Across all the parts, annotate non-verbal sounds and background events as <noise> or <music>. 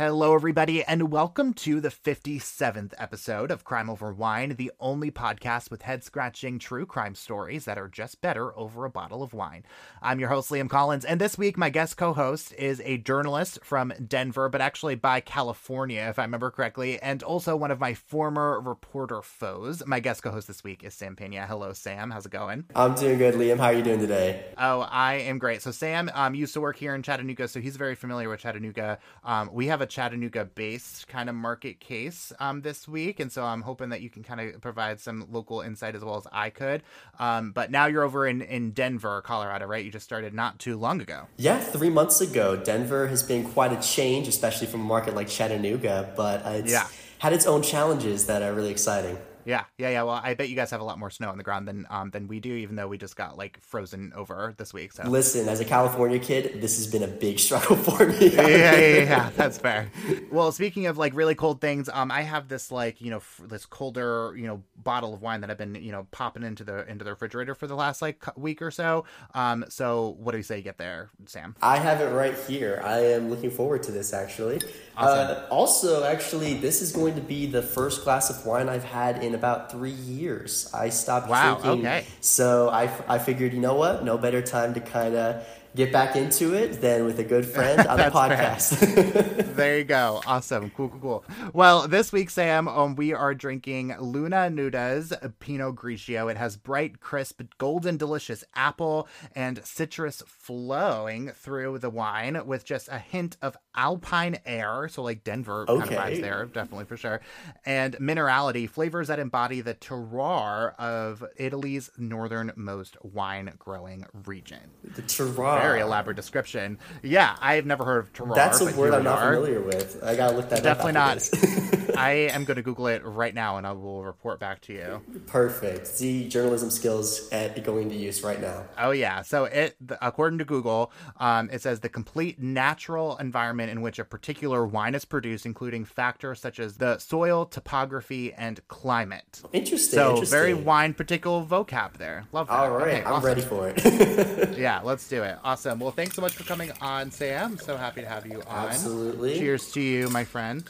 Hello, everybody, and welcome to the 57th episode of Crime Over Wine, the only podcast with head scratching true crime stories that are just better over a bottle of wine. I'm your host, Liam Collins, and this week my guest co host is a journalist from Denver, but actually by California, if I remember correctly, and also one of my former reporter foes. My guest co host this week is Sam Pena. Hello, Sam. How's it going? I'm doing good, Liam. How are you doing today? Oh, I am great. So, Sam um, used to work here in Chattanooga, so he's very familiar with Chattanooga. Um, we have a Chattanooga based kind of market case um, this week. And so I'm hoping that you can kind of provide some local insight as well as I could. Um, but now you're over in, in Denver, Colorado, right? You just started not too long ago. Yeah, three months ago. Denver has been quite a change, especially from a market like Chattanooga, but it's yeah. had its own challenges that are really exciting. Yeah, yeah, yeah. Well, I bet you guys have a lot more snow on the ground than um than we do, even though we just got like frozen over this week. So listen, as a California kid, this has been a big struggle <laughs> for me. yeah, yeah, yeah, yeah, that's fair. Well, speaking of like really cold things, um, I have this like you know f- this colder you know bottle of wine that I've been you know popping into the into the refrigerator for the last like week or so. Um, so what do you say you get there, Sam? I have it right here. I am looking forward to this actually. Awesome. Uh, also, actually, this is going to be the first glass of wine I've had in about three years. I stopped wow, drinking. Okay. So I, I figured, you know what? No better time to kind of get back into it than with a good <laughs> friend on the podcast. <laughs> there you go. Awesome. Cool, cool, cool. Well, this week, Sam, um, we are drinking Luna Nuda's Pinot Grigio. It has bright, crisp, golden, delicious apple and citrus flowing through the wine with just a hint of alpine air. So, like Denver okay. kind of vibes there, definitely for sure. And minerality, flavors that embody the terroir of Italy's northernmost wine growing region. The terroir very elaborate description. Yeah, I've never heard of terroir. That's a word I'm not are. familiar with. I gotta look that Definitely up. Definitely not. <laughs> I <laughs> am going to Google it right now, and I will report back to you. Perfect. See journalism skills at going to use right now. Oh yeah. So it, according to Google, um, it says the complete natural environment in which a particular wine is produced, including factors such as the soil, topography, and climate. Interesting. So interesting. very wine particular vocab there. Love that. All right, okay, I'm awesome. ready for it. <laughs> yeah, let's do it. Awesome. Well, thanks so much for coming on, Sam. So happy to have you on. Absolutely. Cheers to you, my friend.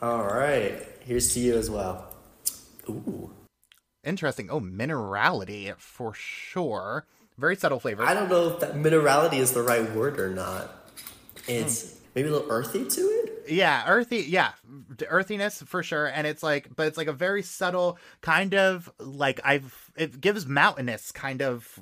All right. Here's to you as well. Ooh. Interesting. Oh, minerality for sure. Very subtle flavor. I don't know if that minerality is the right word or not. It's mm. maybe a little earthy to it. Yeah, earthy. Yeah, earthiness for sure. And it's like, but it's like a very subtle kind of like I've. It gives mountainous kind of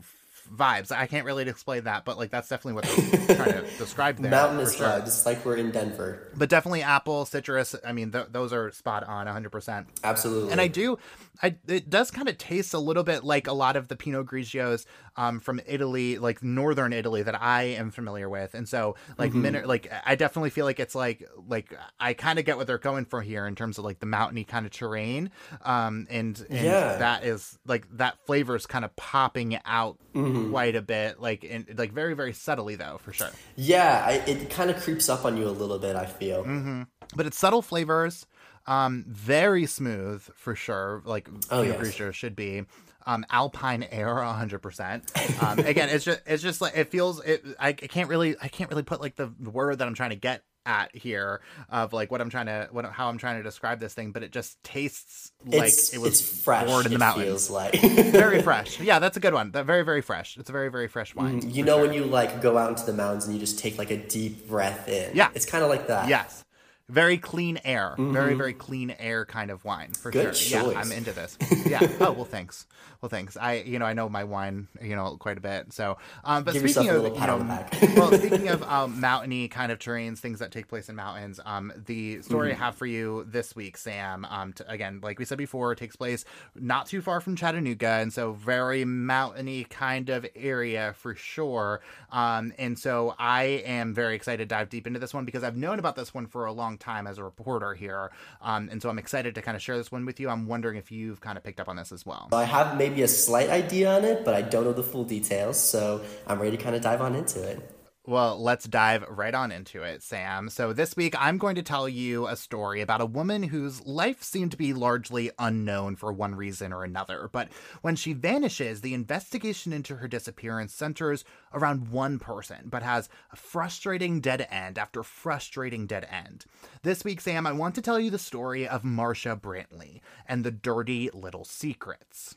vibes. I can't really explain that, but like that's definitely what <laughs> they're trying to describe there. Mountainous sure. vibes, like we're in Denver. But definitely apple, citrus. I mean, th- those are spot on, 100. percent Absolutely. And I do, I it does kind of taste a little bit like a lot of the Pinot Grigios um, from Italy, like northern Italy, that I am familiar with. And so, like, mm-hmm. min- like I definitely feel like it's like like I kind of get what they're going for here in terms of like the mountainy kind of terrain. Um, and, and yeah. that is like that flavor is kind of popping out mm-hmm. Quite a bit, like in like very very subtly though, for sure. Yeah, I, it kind of creeps up on you a little bit. I feel, mm-hmm. but it's subtle flavors. Um, very smooth for sure, like oh, yes. For sure should be. Um, Alpine Air, hundred um, percent. Again, it's just it's just like it feels. It I, I can't really I can't really put like the word that I'm trying to get at here of like what I'm trying to what how I'm trying to describe this thing, but it just tastes like it's, it was fresh. Born in the mountains. Feels like <laughs> very <laughs> fresh. Yeah, that's a good one. That very very fresh. It's a very very fresh wine. Mm, you know sure. when you like go out into the mountains and you just take like a deep breath in. Yeah, it's kind of like that. Yes very clean air, mm-hmm. very very clean air kind of wine for Good sure. Choice. Yeah, I'm into this. Yeah. <laughs> oh well, thanks. Well, thanks. I you know I know my wine you know quite a bit. So, um, but Give speaking of you know, <laughs> well, speaking of um, mountainy kind of terrains, things that take place in mountains. Um, the story mm-hmm. I have for you this week, Sam. Um, to, again, like we said before, takes place not too far from Chattanooga, and so very mountainy kind of area for sure. Um, and so I am very excited to dive deep into this one because I've known about this one for a long time as a reporter here. Um, and so I'm excited to kind of share this one with you. I'm wondering if you've kind of picked up on this as well. I have maybe a slight idea on it, but I don't know the full details. So I'm ready to kind of dive on into it. Well, let's dive right on into it, Sam. So, this week I'm going to tell you a story about a woman whose life seemed to be largely unknown for one reason or another. But when she vanishes, the investigation into her disappearance centers around one person, but has a frustrating dead end after frustrating dead end. This week, Sam, I want to tell you the story of Marsha Brantley and the dirty little secrets.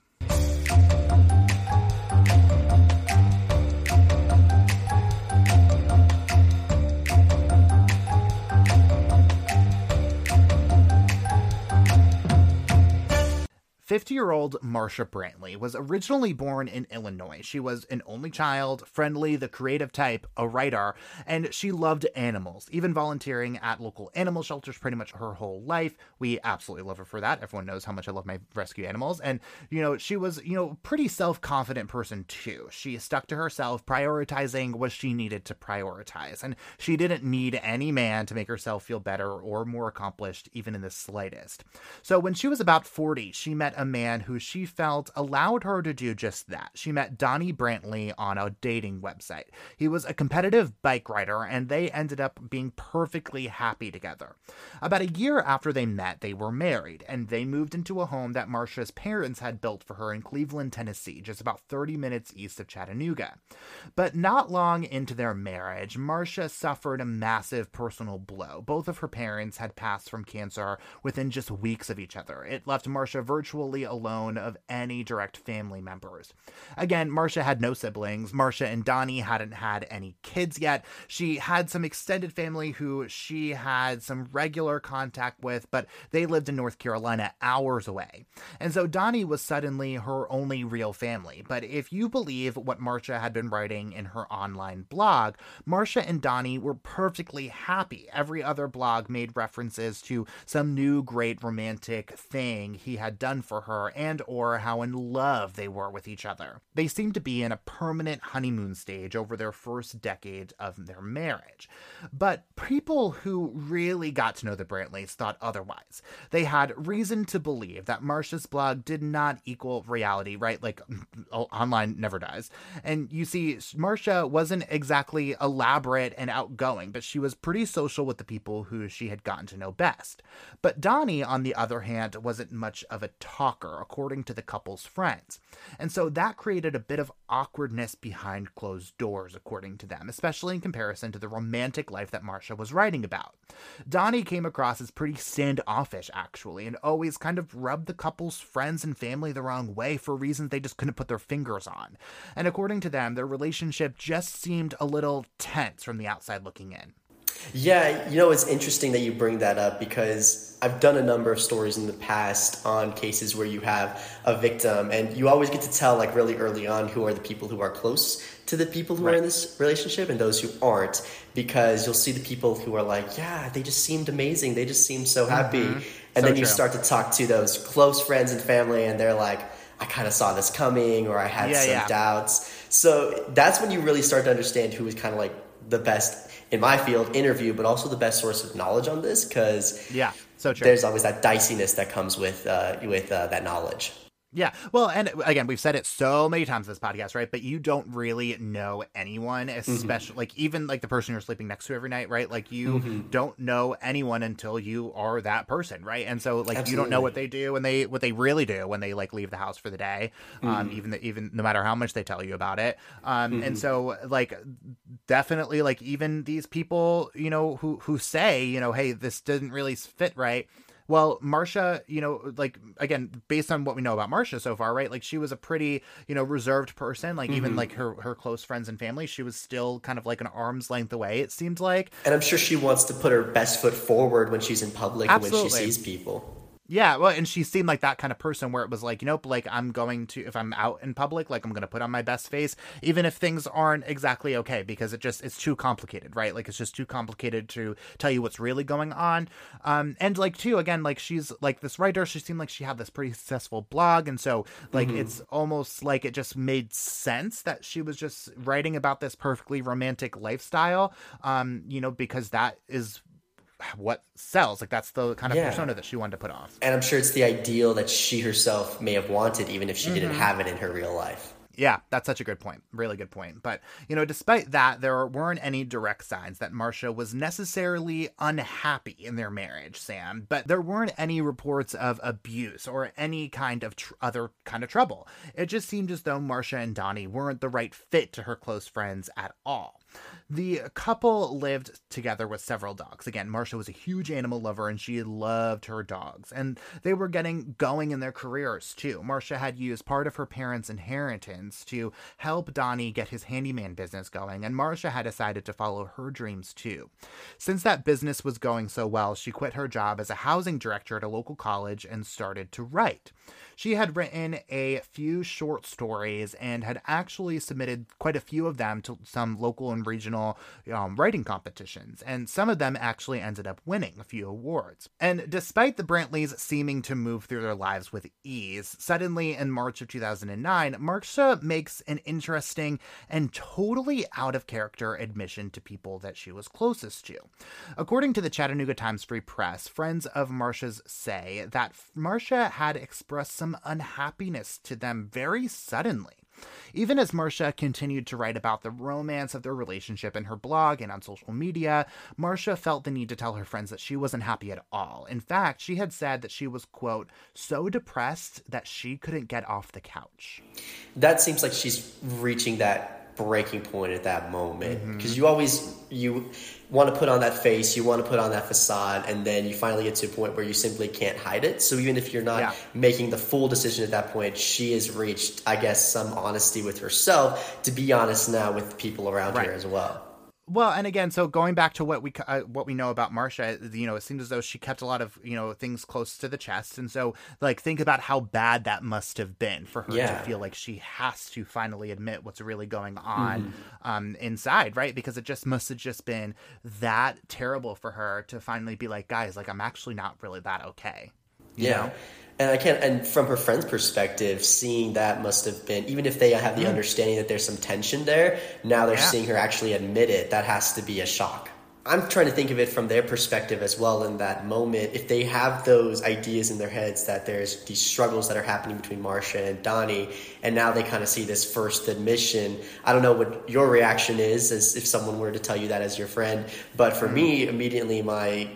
50 year old Marsha Brantley was originally born in Illinois. She was an only child, friendly, the creative type, a writer, and she loved animals, even volunteering at local animal shelters pretty much her whole life. We absolutely love her for that. Everyone knows how much I love my rescue animals. And, you know, she was, you know, pretty self confident person too. She stuck to herself, prioritizing what she needed to prioritize. And she didn't need any man to make herself feel better or more accomplished, even in the slightest. So when she was about 40, she met met a man who she felt allowed her to do just that. She met Donnie Brantley on a dating website. He was a competitive bike rider, and they ended up being perfectly happy together. About a year after they met, they were married, and they moved into a home that Marsha's parents had built for her in Cleveland, Tennessee, just about 30 minutes east of Chattanooga. But not long into their marriage, Marsha suffered a massive personal blow. Both of her parents had passed from cancer within just weeks of each other. It left Marsha virtually alone of any direct family members. Again, Marsha had no siblings. Marsha and Donnie hadn't had any kids yet. She had some extended family who she had some regular contact with, but they lived in North Carolina hours away. And so Donnie was suddenly her only real family. But if you believe what Marsha had been writing in her online blog, Marsha and Donnie were perfectly happy. Every other blog made references to some new great romantic thing he had done for for her and or how in love they were with each other. They seemed to be in a permanent honeymoon stage over their first decade of their marriage. But people who really got to know the Brantleys thought otherwise. They had reason to believe that Marsha's blog did not equal reality, right? Like <laughs> oh, online never does. And you see, Marsha wasn't exactly elaborate and outgoing, but she was pretty social with the people who she had gotten to know best. But Donnie, on the other hand, wasn't much of a talker talker, according to the couple's friends. And so that created a bit of awkwardness behind closed doors, according to them, especially in comparison to the romantic life that Marsha was writing about. Donnie came across as pretty standoffish, actually, and always kind of rubbed the couple's friends and family the wrong way for reasons they just couldn't put their fingers on. And according to them, their relationship just seemed a little tense from the outside looking in. Yeah, you know, it's interesting that you bring that up because I've done a number of stories in the past on cases where you have a victim, and you always get to tell, like, really early on who are the people who are close to the people who right. are in this relationship and those who aren't, because you'll see the people who are like, yeah, they just seemed amazing, they just seemed so happy. Mm-hmm. And so then you true. start to talk to those close friends and family, and they're like, I kind of saw this coming, or I had yeah, some yeah. doubts. So that's when you really start to understand who is kind of like the best in my field interview, but also the best source of knowledge on this because yeah, so true. There's always that diciness that comes with uh, with uh, that knowledge. Yeah. Well, and again, we've said it so many times in this podcast, right? But you don't really know anyone, especially mm-hmm. like even like the person you're sleeping next to every night, right? Like you mm-hmm. don't know anyone until you are that person, right? And so like Absolutely. you don't know what they do and they what they really do when they like leave the house for the day, um, mm-hmm. um, even the, even no matter how much they tell you about it. Um, and mm-hmm. so like definitely like even these people, you know, who who say, you know, hey, this doesn't really fit right well, Marsha, you know, like again, based on what we know about Marsha so far, right? Like she was a pretty, you know, reserved person. Like mm-hmm. even like her her close friends and family, she was still kind of like an arm's length away. It seemed like, and I'm sure she wants to put her best foot forward when she's in public Absolutely. and when she sees people. Yeah, well, and she seemed like that kind of person where it was like, you know, like I'm going to if I'm out in public, like I'm going to put on my best face, even if things aren't exactly okay, because it just it's too complicated, right? Like it's just too complicated to tell you what's really going on. Um, and like too, again, like she's like this writer, she seemed like she had this pretty successful blog, and so like mm-hmm. it's almost like it just made sense that she was just writing about this perfectly romantic lifestyle. Um, you know, because that is what sells. Like that's the kind of yeah. persona that she wanted to put off. And I'm sure it's the ideal that she herself may have wanted, even if she mm-hmm. didn't have it in her real life. Yeah, that's such a good point. Really good point. But, you know, despite that, there weren't any direct signs that Marsha was necessarily unhappy in their marriage, Sam. But there weren't any reports of abuse or any kind of tr- other kind of trouble. It just seemed as though Marsha and Donnie weren't the right fit to her close friends at all. The couple lived together with several dogs. Again, Marsha was a huge animal lover and she loved her dogs. And they were getting going in their careers too. Marsha had used part of her parents' inheritance to help Donnie get his handyman business going, and Marsha had decided to follow her dreams too. Since that business was going so well, she quit her job as a housing director at a local college and started to write. She had written a few short stories and had actually submitted quite a few of them to some local and regional um, writing competitions, and some of them actually ended up winning a few awards. And despite the Brantleys seeming to move through their lives with ease, suddenly in March of 2009, Marsha makes an interesting and totally out of character admission to people that she was closest to. According to the Chattanooga Times Free Press, friends of Marsha's say that Marsha had expressed some unhappiness to them very suddenly. Even as Marsha continued to write about the romance of their relationship in her blog and on social media, Marsha felt the need to tell her friends that she wasn't happy at all. In fact, she had said that she was, quote, so depressed that she couldn't get off the couch. That seems like she's reaching that breaking point at that moment because mm-hmm. you always you want to put on that face you want to put on that facade and then you finally get to a point where you simply can't hide it so even if you're not yeah. making the full decision at that point she has reached i guess some honesty with herself to be honest now with people around right. her as well well, and again, so going back to what we uh, what we know about Marsha, you know, it seems as though she kept a lot of you know things close to the chest, and so like think about how bad that must have been for her yeah. to feel like she has to finally admit what's really going on mm-hmm. um, inside, right? Because it just must have just been that terrible for her to finally be like, guys, like I'm actually not really that okay. Yeah. Know? and I can't. And from her friend's perspective, seeing that must have been even if they have the mm. understanding that there's some tension there. Now they're yeah. seeing her actually admit it. That has to be a shock. I'm trying to think of it from their perspective as well in that moment. If they have those ideas in their heads that there's these struggles that are happening between Marsha and Donnie, and now they kind of see this first admission. I don't know what your reaction is as if someone were to tell you that as your friend, but for mm. me, immediately my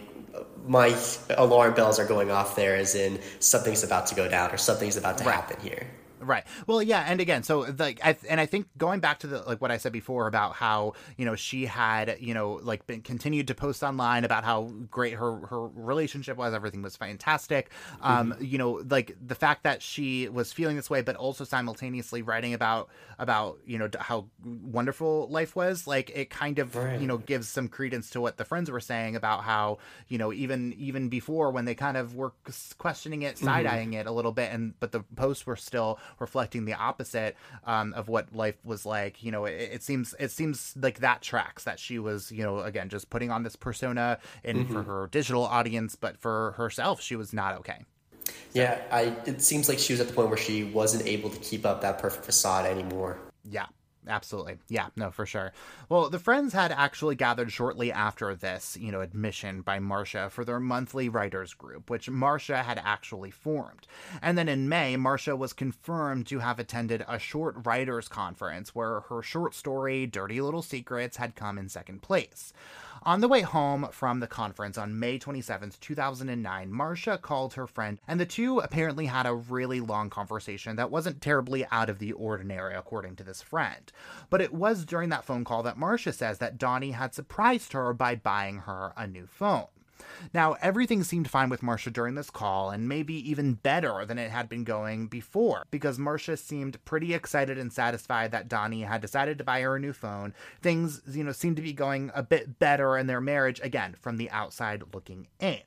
my alarm bells are going off there as in something's about to go down or something's about to right. happen here. Right. Well, yeah, and again, so like, I, and I think going back to the like what I said before about how you know she had you know like been continued to post online about how great her her relationship was, everything was fantastic. Um, mm-hmm. you know, like the fact that she was feeling this way, but also simultaneously writing about about you know how wonderful life was. Like it kind of right. you know gives some credence to what the friends were saying about how you know even even before when they kind of were questioning it, side eyeing mm-hmm. it a little bit, and but the posts were still reflecting the opposite um, of what life was like. You know, it, it, seems it seems like that tracks that she was, you know, again just putting on this persona and mm-hmm. for her digital audience, but for herself, she was not okay. So. Yeah, I. It seems like she was at the point where she wasn't able to keep up that perfect facade anymore. Yeah, absolutely. Yeah, no, for sure. Well, the friends had actually gathered shortly after this, you know, admission by Marsha for their monthly writers group, which Marsha had actually formed. And then in May, Marsha was confirmed to have attended a short writers conference where her short story, Dirty Little Secrets, had come in second place. On the way home from the conference on May 27, 2009, Marsha called her friend, and the two apparently had a really long conversation that wasn't terribly out of the ordinary, according to this friend. But it was during that phone call that Marsha says that Donnie had surprised her by buying her a new phone. Now, everything seemed fine with Marsha during this call, and maybe even better than it had been going before, because Marsha seemed pretty excited and satisfied that Donnie had decided to buy her a new phone. Things, you know, seemed to be going a bit better in their marriage, again, from the outside looking in.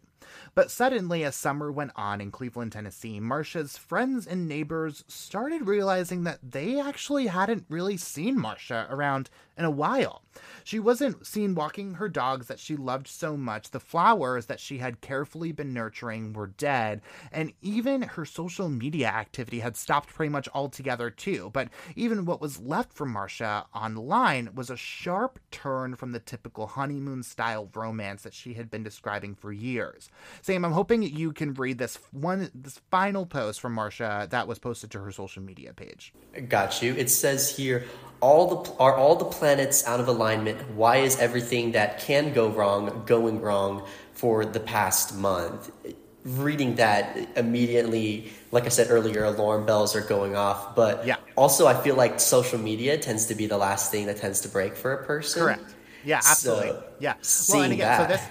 But suddenly, as summer went on in Cleveland, Tennessee, Marsha's friends and neighbors started realizing that they actually hadn't really seen Marsha around in a while. She wasn't seen walking her dogs that she loved so much. The flowers that she had carefully been nurturing were dead, and even her social media activity had stopped pretty much altogether, too. But even what was left from Marsha online was a sharp turn from the typical honeymoon style romance that she had been describing for years. Sam, I'm hoping you can read this one, this final post from Marsha that was posted to her social media page. Got you. It says here, all the are all the planets out of alignment. Why is everything that can go wrong going wrong for the past month? Reading that immediately, like I said earlier, alarm bells are going off. But yeah. also, I feel like social media tends to be the last thing that tends to break for a person. Correct. Yeah, absolutely. So, yeah. Well, and again, that. so this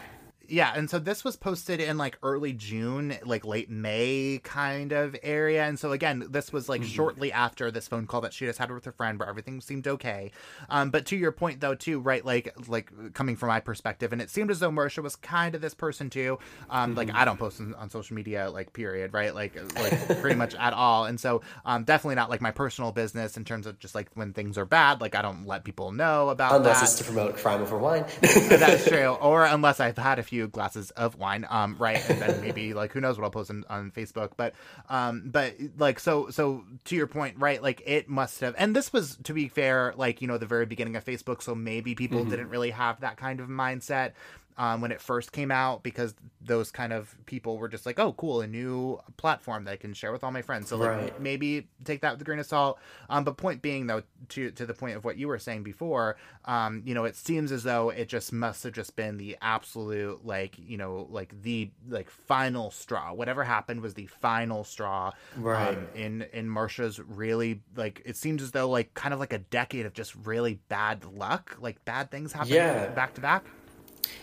yeah, and so this was posted in like early June, like late May kind of area. And so again, this was like mm-hmm. shortly after this phone call that she just had with her friend where everything seemed okay. Um, but to your point though, too, right, like like coming from my perspective, and it seemed as though Marsha was kind of this person too. Um, mm-hmm. like I don't post on, on, social media, like period, right? Like like pretty much at all. And so um definitely not like my personal business in terms of just like when things are bad, like I don't let people know about Unless that. it's to promote crime over wine. That's true. Or unless I've had a few few glasses of wine, um, right, and then maybe <laughs> like who knows what I'll post on, on Facebook, but um, but like so so to your point, right, like it must have, and this was to be fair, like you know the very beginning of Facebook, so maybe people mm-hmm. didn't really have that kind of mindset um, when it first came out because those kind of people were just like, oh, cool, a new platform that I can share with all my friends. So like, right. maybe take that with a grain of salt. Um, but point being though, to to the point of what you were saying before, um, you know, it seems as though it just must have just been the absolute like you know like the like final straw. Whatever happened was the final straw. Right. Um, in in Marsha's really like it seems as though like kind of like a decade of just really bad luck, like bad things happening yeah. back to back.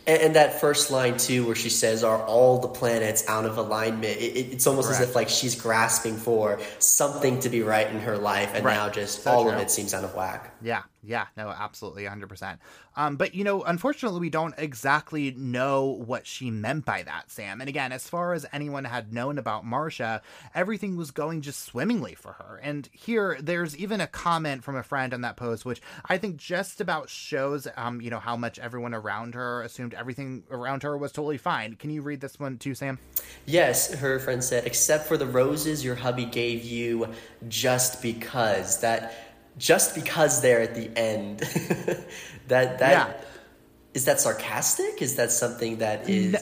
And, and, that first line too, where she says, "Are all the planets out of alignment?" It, it's almost Correct. as if like she's grasping for something to be right in her life, and right. now just so all true. of it seems out of whack. Yeah, yeah, no, absolutely, 100%. Um, but, you know, unfortunately, we don't exactly know what she meant by that, Sam. And again, as far as anyone had known about Marsha, everything was going just swimmingly for her. And here, there's even a comment from a friend on that post, which I think just about shows, um, you know, how much everyone around her assumed everything around her was totally fine. Can you read this one too, Sam? Yes, her friend said, except for the roses your hubby gave you just because. That just because they're at the end. <laughs> that that yeah. is that sarcastic? Is that something that is?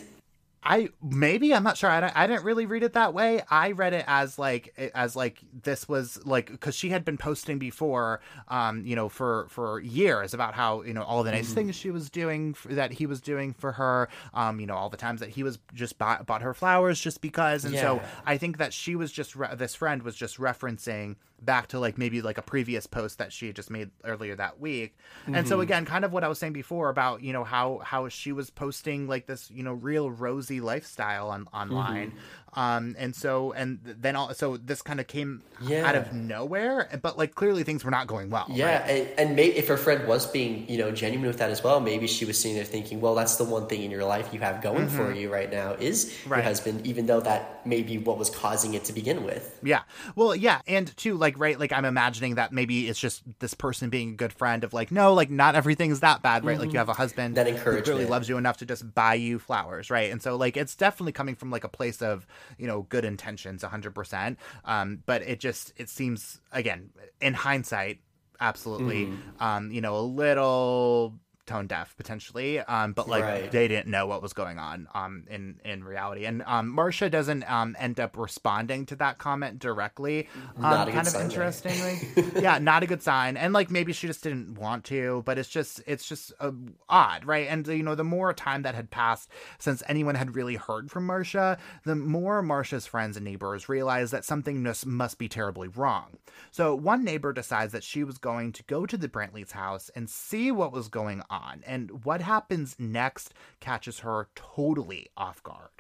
I maybe I'm not sure. I, I didn't really read it that way. I read it as like as like this was like because she had been posting before, um, you know, for for years about how you know all the nice mm-hmm. things she was doing for, that he was doing for her, um, you know, all the times that he was just bought, bought her flowers just because, and yeah. so I think that she was just re- this friend was just referencing back to like maybe like a previous post that she had just made earlier that week. Mm-hmm. And so mm-hmm. again, kind of what I was saying before about, you know, how how she was posting like this, you know, real rosy lifestyle on online. Mm-hmm. Um, and so, and then all, so this kind of came yeah. out of nowhere, but like clearly things were not going well. Yeah. Right? And, and maybe if her friend was being, you know, genuine with that as well, maybe she was sitting there thinking, well, that's the one thing in your life you have going mm-hmm. for you right now is right. your husband, even though that may be what was causing it to begin with. Yeah. Well, yeah. And too, like, right, like I'm imagining that maybe it's just this person being a good friend of like, no, like not everything's that bad, right? Mm-hmm. Like you have a husband that encourages really loves you enough to just buy you flowers, right? And so like it's definitely coming from like a place of, you know, good intention intentions 100% um, but it just it seems again in hindsight absolutely mm. um, you know a little tone deaf potentially um but like right. they didn't know what was going on um in in reality. And um marsha doesn't um end up responding to that comment directly. Um kind of interestingly <laughs> yeah not a good sign. And like maybe she just didn't want to but it's just it's just uh, odd right? And you know the more time that had passed since anyone had really heard from marsha the more marsha's friends and neighbors realized that something must, must be terribly wrong. So one neighbor decides that she was going to go to the brantleys house and see what was going on on. And what happens next catches her totally off guard.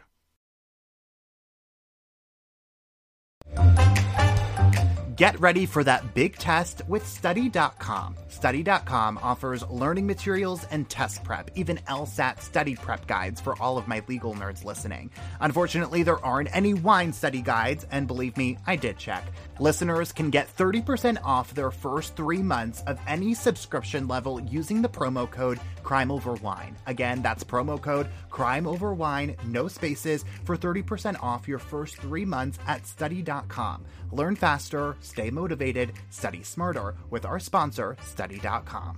Get ready for that big test with Study.com. Study.com offers learning materials and test prep, even LSAT study prep guides for all of my legal nerds listening. Unfortunately, there aren't any wine study guides, and believe me, I did check. Listeners can get 30% off their first three months of any subscription level using the promo code Crime Over Wine. Again, that's promo code Crime Over Wine, no spaces, for 30% off your first three months at study.com. Learn faster, stay motivated, study smarter with our sponsor, study.com.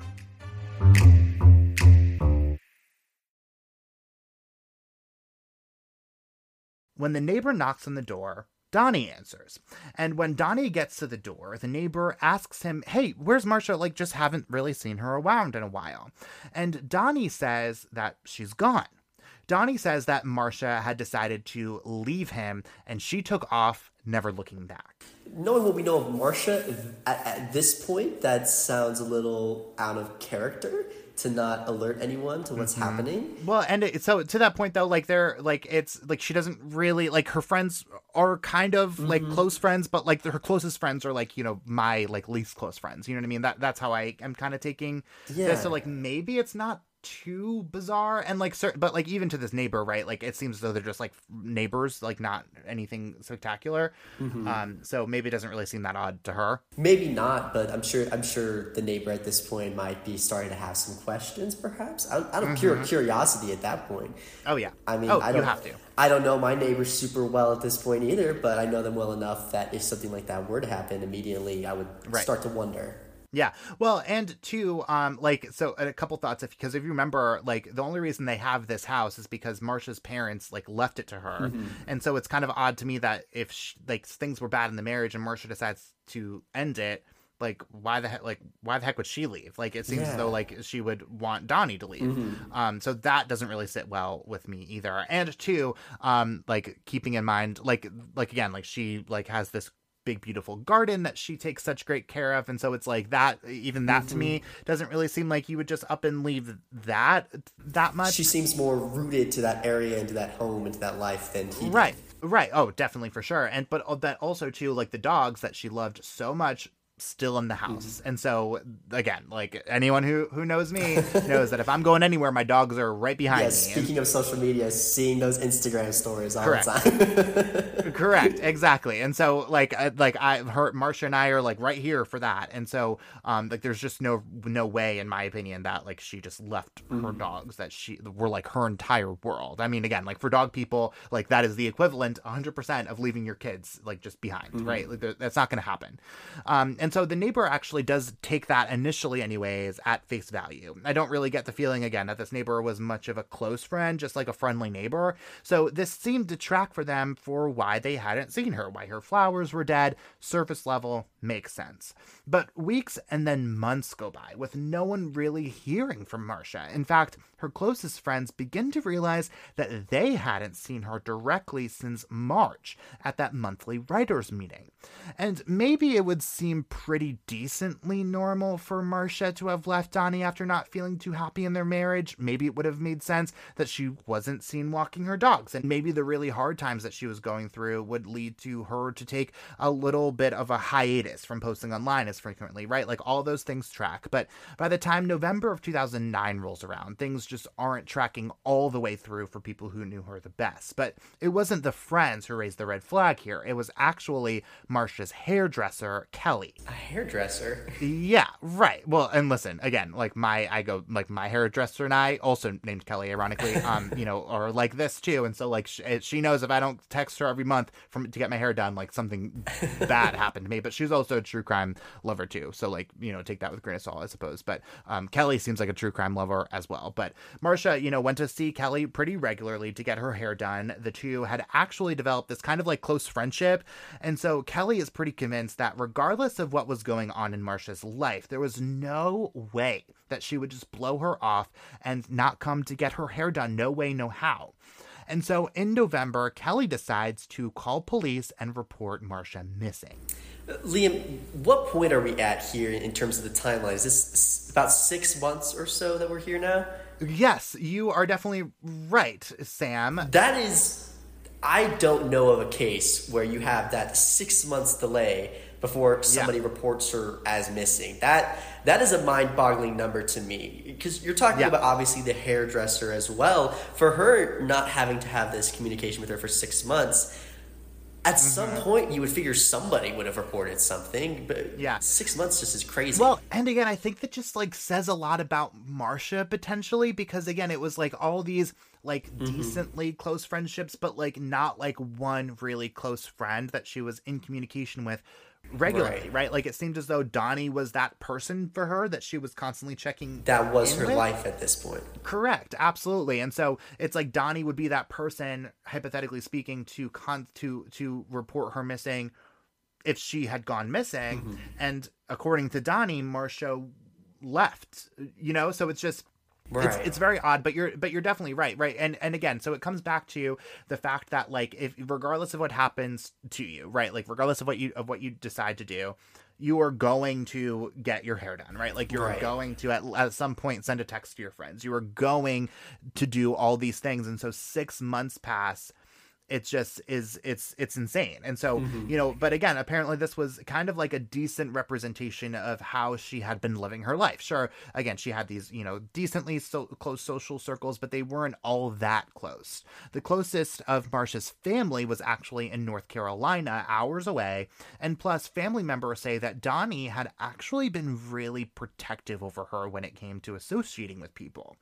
when the neighbor knocks on the door, Donnie answers. And when Donnie gets to the door, the neighbor asks him, Hey, where's Marsha? Like, just haven't really seen her around in a while. And Donnie says that she's gone. Donnie says that Marsha had decided to leave him and she took off, never looking back. Knowing what we know of Marsha at, at this point, that sounds a little out of character to not alert anyone to what's mm-hmm. happening. Well, and it, so to that point though, like they're like it's like she doesn't really like her friends are kind of mm-hmm. like close friends, but like her closest friends are like you know my like least close friends. You know what I mean? That that's how I am kind of taking yeah. this. So like maybe it's not too bizarre and like certain but like even to this neighbor right like it seems as though they're just like neighbors like not anything spectacular. Mm-hmm. um so maybe it doesn't really seem that odd to her. Maybe not but i'm sure i'm sure the neighbor at this point might be starting to have some questions perhaps. Out, out of mm-hmm. pure curiosity at that point. Oh yeah. I mean oh, i don't have to. I don't know my neighbors super well at this point either but i know them well enough that if something like that were to happen immediately i would right. start to wonder yeah. Well, and two, um, like, so a couple thoughts, if because if you remember, like, the only reason they have this house is because Marsha's parents like left it to her, mm-hmm. and so it's kind of odd to me that if she, like things were bad in the marriage and Marsha decides to end it, like why the heck like why the heck would she leave like it seems yeah. as though like she would want donnie to leave mm-hmm. um so that doesn't really sit well with me either and two um like keeping in mind like like again like she like has this big beautiful garden that she takes such great care of and so it's like that even that mm-hmm. to me mm-hmm. doesn't really seem like you would just up and leave that that much she seems more rooted to that area and to that home and to that life than he right right oh definitely for sure and but that also too like the dogs that she loved so much still in the house. Mm-hmm. And so again, like anyone who who knows me knows that if I'm going anywhere, my dogs are right behind yeah, me. Speaking and... of social media, seeing those Instagram stories all Correct. the time. <laughs> Correct, exactly. And so like I, like I her Marsha and I are like right here for that. And so um like there's just no no way in my opinion that like she just left mm-hmm. her dogs that she were like her entire world. I mean again, like for dog people, like that is the equivalent 100% of leaving your kids like just behind, mm-hmm. right? Like that's not going to happen. Um and so the neighbor actually does take that initially, anyways, at face value. I don't really get the feeling, again, that this neighbor was much of a close friend, just like a friendly neighbor. So this seemed to track for them for why they hadn't seen her, why her flowers were dead, surface level, makes sense. But weeks and then months go by with no one really hearing from Marsha. In fact, her closest friends begin to realize that they hadn't seen her directly since March at that monthly writers' meeting. And maybe it would seem pretty decently normal for Marsha to have left Donnie after not feeling too happy in their marriage. Maybe it would have made sense that she wasn't seen walking her dogs. And maybe the really hard times that she was going through would lead to her to take a little bit of a hiatus from posting online as frequently, right? Like all those things track. But by the time November of 2009 rolls around, things just aren't tracking all the way through for people who knew her the best. But it wasn't the friends who raised the red flag here. It was actually Marsha's hairdresser, Kelly. A hairdresser? Yeah, right. Well, and listen, again, like my, I go, like my hairdresser and I, also named Kelly, ironically, <laughs> um, you know, or like this too. And so, like, she, she knows if I don't text her every month from to get my hair done, like something bad happened to me. But she's also a true crime lover too. So, like, you know, take that with a grain of salt, I suppose. But um, Kelly seems like a true crime lover as well. But Marsha, you know, went to see Kelly pretty regularly to get her hair done. The two had actually developed this kind of like close friendship. And so Kelly is pretty convinced that regardless of what was going on in Marsha's life, there was no way that she would just blow her off and not come to get her hair done. No way, no how. And so in November, Kelly decides to call police and report Marsha missing. Liam, what point are we at here in terms of the timeline? Is this about six months or so that we're here now? Yes, you are definitely right, Sam. That is, I don't know of a case where you have that six months delay before somebody yeah. reports her as missing. That that is a mind-boggling number to me because you're talking yeah. about obviously the hairdresser as well. For her not having to have this communication with her for six months, at mm-hmm. some point you would figure somebody would have reported something but yeah six months just is crazy well and again i think that just like says a lot about marsha potentially because again it was like all these like mm-hmm. decently close friendships but like not like one really close friend that she was in communication with regularly, Right. right. Like it seemed as though Donnie was that person for her that she was constantly checking. That was her with. life at this point. Correct, absolutely. And so it's like Donnie would be that person, hypothetically speaking, to con to to report her missing if she had gone missing. Mm-hmm. And according to Donnie, Marsha left. You know, so it's just Right. it's very odd, but you're but you're definitely right, right? And and again, so it comes back to the fact that like if regardless of what happens to you, right? Like regardless of what you of what you decide to do, you are going to get your hair done, right? Like you're Right. going to at, at some point send a text to your friends. You are going to do all these things, and so six months pass. It's just is it's it's insane, and so mm-hmm. you know. But again, apparently this was kind of like a decent representation of how she had been living her life. Sure, again, she had these you know decently so close social circles, but they weren't all that close. The closest of Marsha's family was actually in North Carolina, hours away, and plus, family members say that Donnie had actually been really protective over her when it came to associating with people.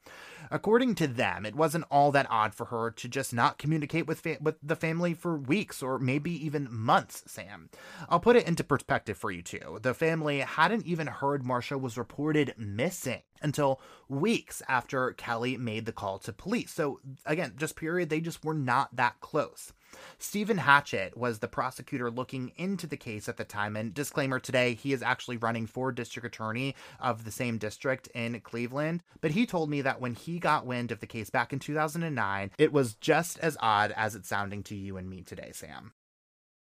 According to them, it wasn't all that odd for her to just not communicate with fa- with the family for weeks or maybe even months, Sam. I'll put it into perspective for you too. The family hadn't even heard Marsha was reported missing until weeks after Kelly made the call to police. So again, just period, they just were not that close. Stephen Hatchett was the prosecutor looking into the case at the time. And disclaimer today, he is actually running for district attorney of the same district in Cleveland. But he told me that when he got wind of the case back in 2009, it was just as odd as it's sounding to you and me today, Sam.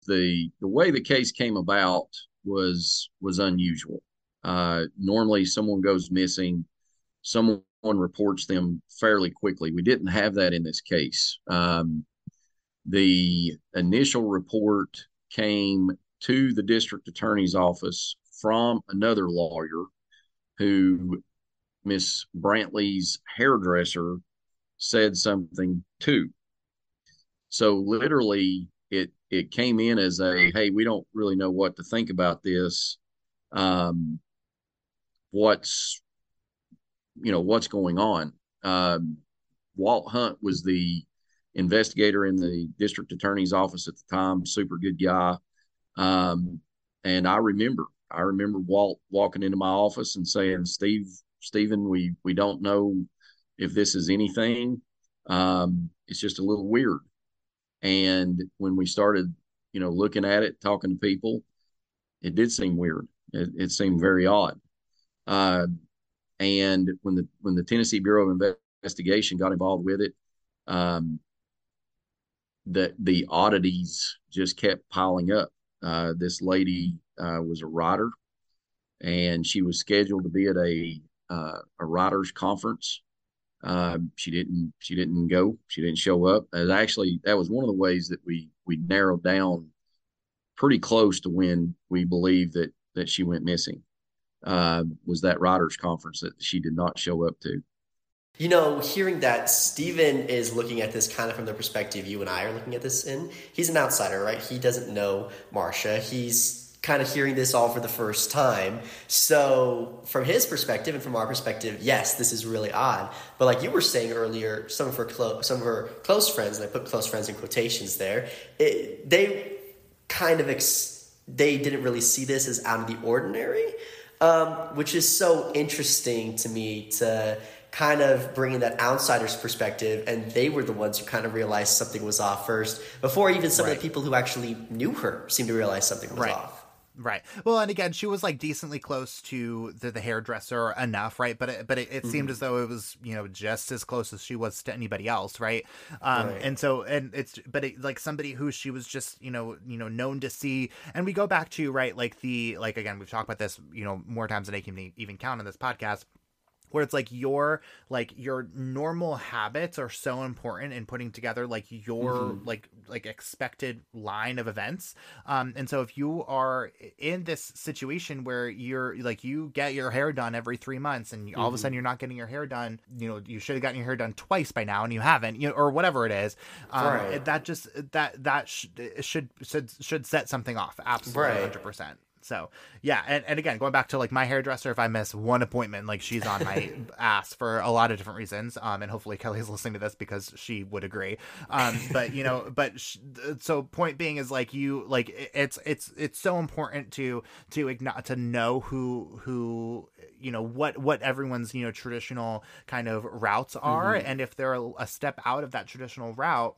the the way the case came about was was unusual. Uh, normally, someone goes missing, someone reports them fairly quickly. We didn't have that in this case. Um, the initial report came to the district attorney's office from another lawyer who Miss Brantley's hairdresser said something to. So literally it it came in as a hey, we don't really know what to think about this. Um what's you know what's going on. Um Walt Hunt was the investigator in the district attorney's office at the time, super good guy. Um and I remember I remember Walt walking into my office and saying, Steve, Stephen, we we don't know if this is anything. Um, it's just a little weird. And when we started, you know, looking at it, talking to people, it did seem weird. It, it seemed very odd. Uh, and when the when the Tennessee Bureau of Investigation got involved with it, um, the the oddities just kept piling up. Uh, this lady uh, was a writer, and she was scheduled to be at a uh, a writers conference. Uh, she didn't she didn't go. She didn't show up. And actually, that was one of the ways that we we narrowed down pretty close to when we believe that that she went missing. Uh, was that writers conference that she did not show up to. You know, hearing that Stephen is looking at this kind of from the perspective you and I are looking at this in, he's an outsider, right? He doesn't know Marsha. He's kind of hearing this all for the first time. So, from his perspective and from our perspective, yes, this is really odd. But like you were saying earlier, some of her clo- some of her close friends, and I put close friends in quotations there, it, they kind of ex- they didn't really see this as out of the ordinary, um, which is so interesting to me to kind of bringing that outsider's perspective, and they were the ones who kind of realized something was off first, before even some of the people who actually knew her seemed to realize something was Right. off. Right. Well, and again, she was like decently close to the, the hairdresser enough, right? But it, but it, it seemed as though it was you know just as close as she was to anybody else, right? Um, Right. And so and it's but it, like somebody who she was just you know you know known to see, and we go back to right like the like again we've talked about this you know more times than I can even count on this podcast where it's like your like your normal habits are so important in putting together like your like like expected line of events. Um and so if you are in this situation where you're like you get your hair done every three months and all of a sudden you're not getting your hair done you know you should have gotten your hair done twice by now and you haven't you know or whatever it is um Right. that just that that sh- should should should set something off. Absolutely. Right. 100% So yeah, and, and again, going back to like my hairdresser, if I miss one appointment, like she's on my <laughs> ass for a lot of different reasons. Um, and hopefully Kelly's <laughs> listening to this because she would agree. Um, but you know, but sh- so point being is like you like it's it's it's so important to to igno- to know who who you know what what everyone's you know traditional kind of routes are, mm-hmm. and if they're a, a step out of that traditional route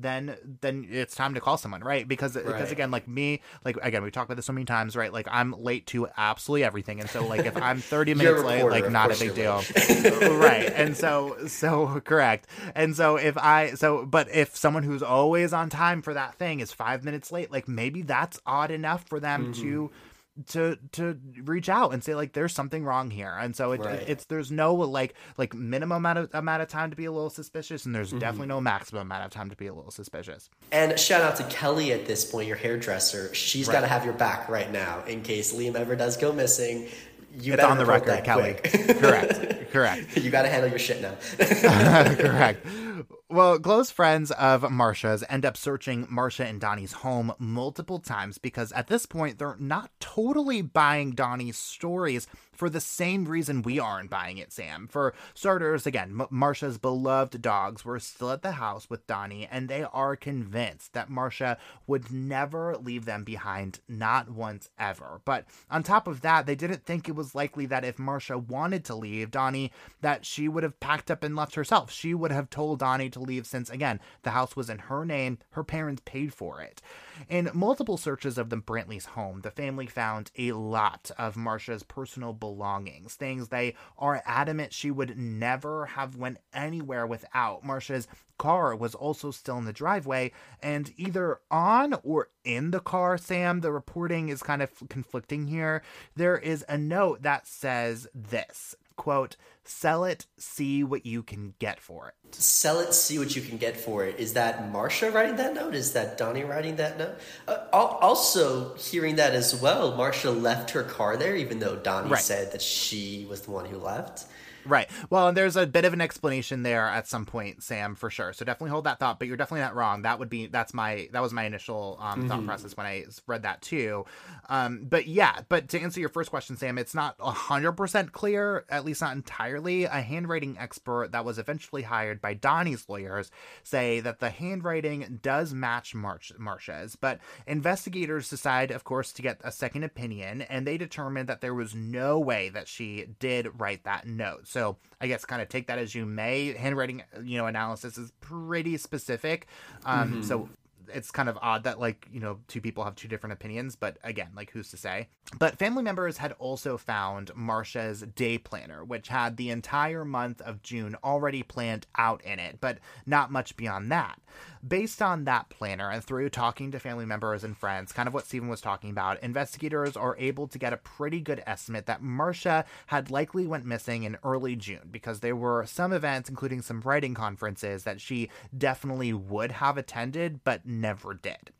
then then it's time to call someone right? Because right. because again like me like again we talked about this so many times right? Like i'm late to absolutely everything. And so like if i'm 30 <laughs> minutes late like not a big deal. <laughs> Right. And so so correct. And so if i so but if someone who's always on time for that thing is five minutes late like maybe that's odd enough for them mm-hmm. to to to reach out and say like there's something wrong here. And so it, right. it's there's no like like minimum amount of amount of time to be a little suspicious and there's mm-hmm. definitely no maximum amount of time to be a little suspicious. And shout out to kelly at this point your hairdresser. She's right. got to have your back right now in case liam ever does go missing. You it's on the record kelly. correct. Correct. <laughs> You got to handle your shit now. <laughs> Correct <laughs> well, close friends of Marsha's end up searching Marsha and Donnie's home multiple times because at this point they're not totally buying Donnie's stories for the same reason we aren't buying it, Sam. For starters, again, M- Marsha's beloved dogs were still at the house with Donnie, and they are convinced that Marsha would never leave them behind, not once ever. But on top of that, they didn't think it was likely that if Marsha wanted to leave Donnie, that she would have packed up and left herself. She would have told Donnie to leave since, again, the house was in her name, her parents paid for it. In multiple searches of the Brantley's home, the family found a lot of Marsha's personal belongings, things they are adamant she would never have went anywhere without. Marsha's car was also still in the driveway and either on or in the car sam the reporting is kind of conflicting here there is a note that says this quote, sell it, see what you can get for it. Sell it, see what you can get for it. Is that Marsha writing that note? Is that Donnie writing that note? Uh, also, hearing that as well, Marsha left her car there, even though Donnie right. said that she was the one who left. Right. Well, and there's a bit of an explanation there at some point, Sam, for sure. So definitely hold that thought, but you're definitely not wrong. That would be that's my that was my initial um, mm-hmm. thought process when I read that too. Um, but yeah, but to answer your first question, Sam, it's not hundred percent clear, at least not entirely. A handwriting expert that was eventually hired by Donnie's lawyers say that the handwriting does match March Marsha's, but investigators decide, of course, to get a second opinion, and they determined that there was no way that she did write that note. So so I guess kind of take that as you may. Handwriting, you know, analysis is pretty specific. Um, mm-hmm. So it's kind of odd that like you know two people have two different opinions but again like who's to say? But family members had also found marsha's day planner which had the entire month of june already planned out in it but not much beyond that. Based on that planner and through talking to family members and friends kind of what stephen was talking about investigators are able to get a pretty good estimate that marsha had likely went missing in early june because there were some events including some writing conferences that she definitely would have attended but never did.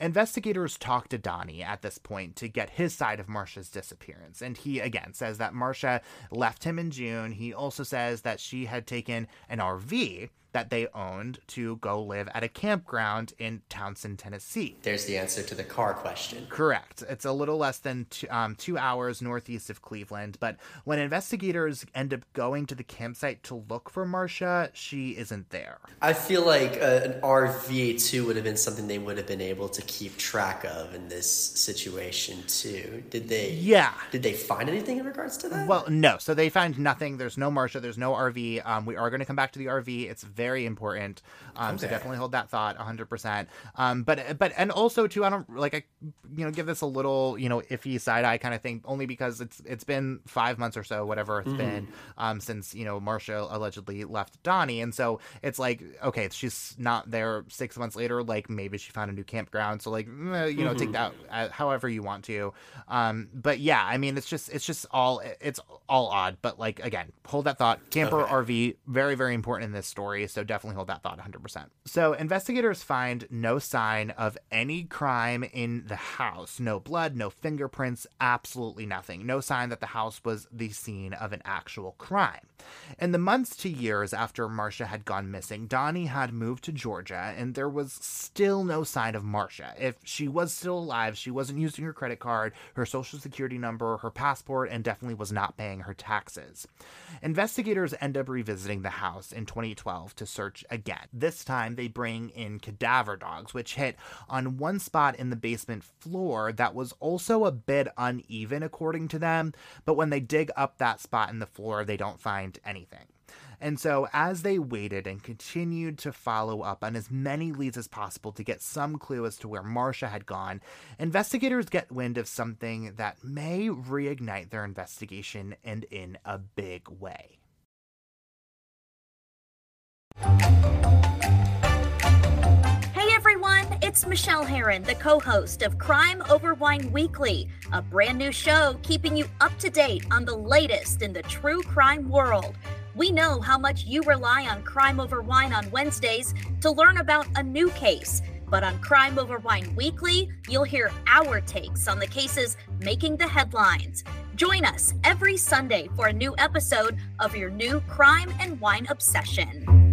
Investigators talk to Donnie at this point to get his side of Marsha's disappearance, and he again says that Marsha left him in June. He also says that she had taken an RV that they owned to go live at a campground in Townsend, Tennessee. There's the answer to the car question. Correct. It's a little less than two, um, two hours northeast of Cleveland, but when investigators end up going to the campsite to look for Marsha, she isn't there. I feel like uh, an RV too would have been something they would have been able to keep track of in this situation too. Did they? Yeah. Did they find anything in regards to that? Well, no. So they find nothing. There's no Marsha. There's no RV. Um, we are going to come back to the RV. It's very very important. Um, okay. So definitely hold that thought 100%. Um, but, but, and also too, I don't like, I, you know, give this a little, you know, iffy side eye kind of thing, only because it's, it's been five months or so, whatever it's mm-hmm. been, um, since, you know, Marsha allegedly left Donnie. And so it's like, okay, she's not there six months later. Like maybe she found a new campground. So like, eh, you know, mm-hmm. take that however you want to. Um, but yeah, I mean, it's just, it's just all, it's all odd, but like, again, hold that thought. Camper okay. RV, very, very important in this story. So definitely hold that thought 100%. So investigators find no sign of any crime in the house. No blood, no fingerprints, absolutely nothing. No sign that the house was the scene of an actual crime. In the months to years after Marsha had gone missing, Donnie had moved to Georgia and there was still no sign of Marsha. If she was still alive, she wasn't using her credit card, her social security number, her passport, and definitely was not paying her taxes. Investigators end up revisiting the house in 2012 to search again. This time they bring in cadaver dogs, which hit on one spot in the basement floor that was also a bit uneven, according to them. But when they dig up that spot in the floor, they don't find anything. And so, as they waited and continued to follow up on as many leads as possible to get some clue as to where Marsha had gone, investigators get wind of something that may reignite their investigation and in a big way. Hey everyone, it's Michelle Herron, the co host of Crime Over Wine Weekly, a brand new show keeping you up to date on the latest in the true crime world. We know how much you rely on Crime Over Wine on Wednesdays to learn about a new case. But on Crime Over Wine Weekly, you'll hear our takes on the cases making the headlines. Join us every Sunday for a new episode of your new crime and wine obsession.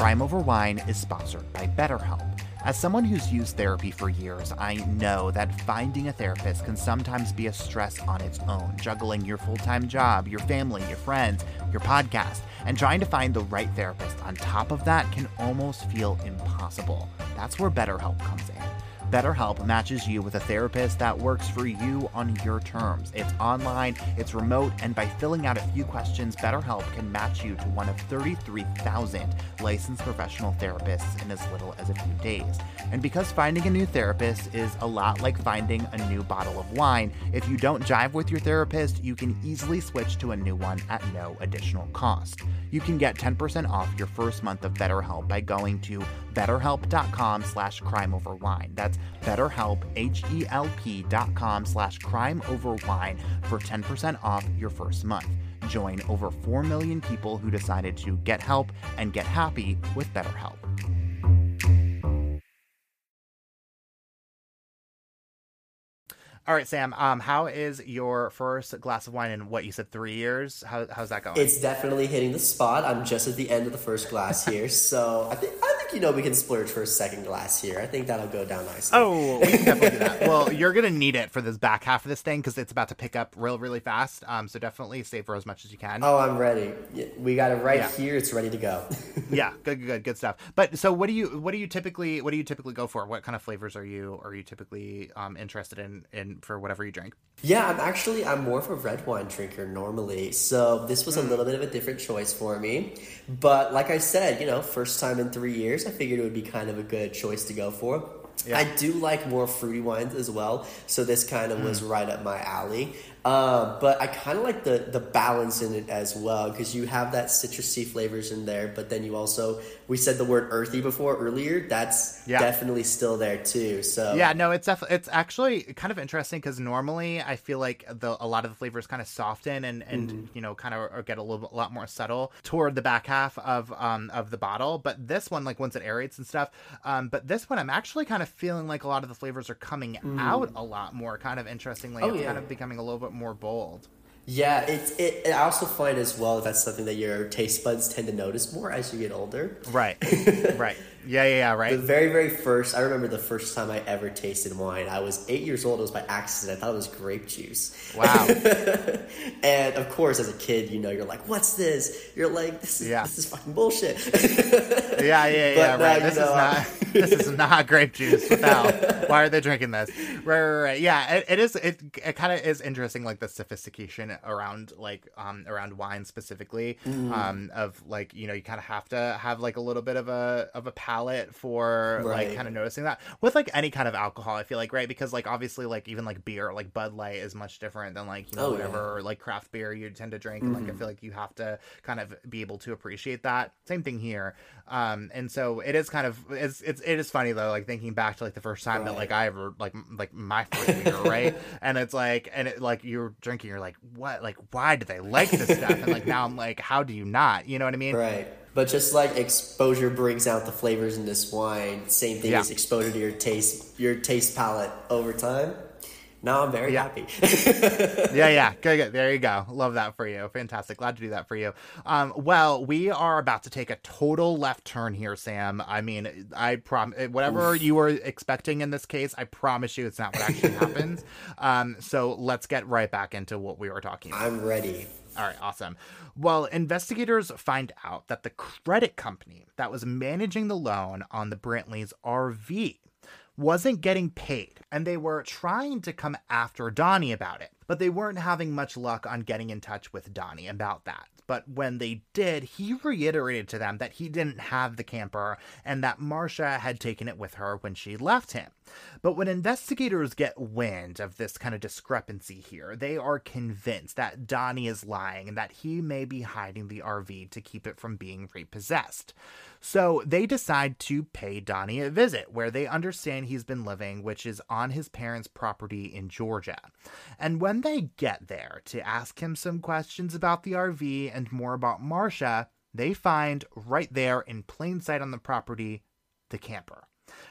Crime Over Wine is sponsored by BetterHelp. As someone who's used therapy for years, I know that finding a therapist can sometimes be a stress on its own, juggling your full time job, your family, your friends, your podcast, and trying to find the right therapist on top of that can almost feel impossible. That's where BetterHelp comes in. BetterHelp matches you with a therapist that works for you on your terms. It's online, it's remote, and by filling out a few questions, BetterHelp can match you to one of 33,000 licensed professional therapists in as little as a few days. And because finding a new therapist is a lot like finding a new bottle of wine, if you don't jive with your therapist, you can easily switch to a new one at no additional cost. You can get 10% off your first month of BetterHelp by going to betterhelp.com slash crimeoverwine. That's betterhelp, H-E-L-P dot com slash crimeoverwine for 10% off your first month. Join over 4 million people who decided to get help and get happy with BetterHelp. All right, Sam. Um, how is your first glass of wine in what you said three years? How, how's that going? It's definitely hitting the spot. I'm just at the end of the first glass here, <laughs> so I think I think you know we can splurge for a second glass here. I think that'll go down nicely. Oh, we can definitely do that. <laughs> Well, you're gonna need it for this back half of this thing because it's about to pick up real, really fast. Um, so definitely save for as much as you can. Oh, I'm ready. We got it right Yeah. here. It's ready to go. <laughs> yeah, good, good, good, good stuff. But so, what do you, what do you typically, what do you typically go for? What kind of flavors are you, are you typically um, interested in, in for whatever you drink? Yeah, I'm actually I'm more of a red wine drinker normally, so this was a little bit of a different choice for me. But like I said, you know, first time in three years, I figured it would be kind of a good choice to go for. Yeah. I do like more fruity wines as well, so this kind of was mm. right up my alley. Um, but I kind of like the the balance in it as well because you have that citrusy flavors in there, but then you also we said the word earthy before earlier. That's Yeah. definitely still there too. So Yeah, no, it's def- it's actually kind of interesting because normally I feel like the a lot of the flavors kind of soften and and you know kind of get a little bit, a lot more subtle toward the back half of um of the bottle. But this one, like once it aerates and stuff, um, but this one I'm actually kind of feeling like a lot of the flavors are coming out a lot more. Kind of interestingly, Oh, it's yeah. kind of becoming a little bit more bold. Yeah, it's it. I also find as well that that's something that your taste buds tend to notice more as you get older. Right, <laughs> right, yeah, yeah, yeah, right. The very, very first, I remember the first time I ever tasted wine. I was eight years old. It was by accident. I thought it was grape juice. Wow. <laughs> And of course, as a kid, you know, you're like, "What's this?" You're like, "This is Yeah. this is fucking bullshit." <laughs> Yeah, yeah, yeah, now right. This is know, uh, not this is not grape juice. Without why are they drinking this? Right, right, right. Yeah, it, it is. It, it kind of is interesting, like the sophistication around like um around wine specifically. Mm-hmm. Um, of like you know you kind of have to have like a little bit of a of a palate for like kind of noticing that with like any kind of alcohol. I feel like right because like obviously like even like beer like Bud Light is much different than like you know Oh, yeah. whatever like craft beer you tend to drink. And like I feel like you have to kind of be able to appreciate that. Same thing here. Um, and so it is kind of it's it's it's it is funny though, like thinking back to like the first time right. that like I ever like like my first beer, right? <laughs> and it's like and it like you're drinking, you're like, what? Like why do they like this stuff? And like now I'm like, how do you not? You know what I mean? Right. But just like exposure brings out the flavors in this wine, same thing yeah. as exposure to your taste your taste palette over time. Now I'm very yeah. happy. <laughs> yeah, yeah. Good, good. There you go. Love that for you. Fantastic. Glad to do that for you. Um, well, we are about to take a total left turn here, Sam. I mean, I promise whatever Oof. you were expecting in this case, I promise you it's not what actually <laughs> happens. Um, so let's get right back into what we were talking about. I'm ready. All right, awesome. Well, investigators find out that the credit company that was managing the loan on the Brantleys' RV wasn't getting paid, and they were trying to come after Donnie about it, but they weren't having much luck on getting in touch with Donnie about that. But when they did, he reiterated to them that he didn't have the camper and that Marsha had taken it with her when she left him. But when investigators get wind of this kind of discrepancy here, they are convinced that Donnie is lying and that he may be hiding the RV to keep it from being repossessed. So they decide to pay Donnie a visit where they understand he's been living, which is on his parents' property in Georgia. And when they get there to ask him some questions about the RV and more about Marsha, they find right there in plain sight on the property the camper.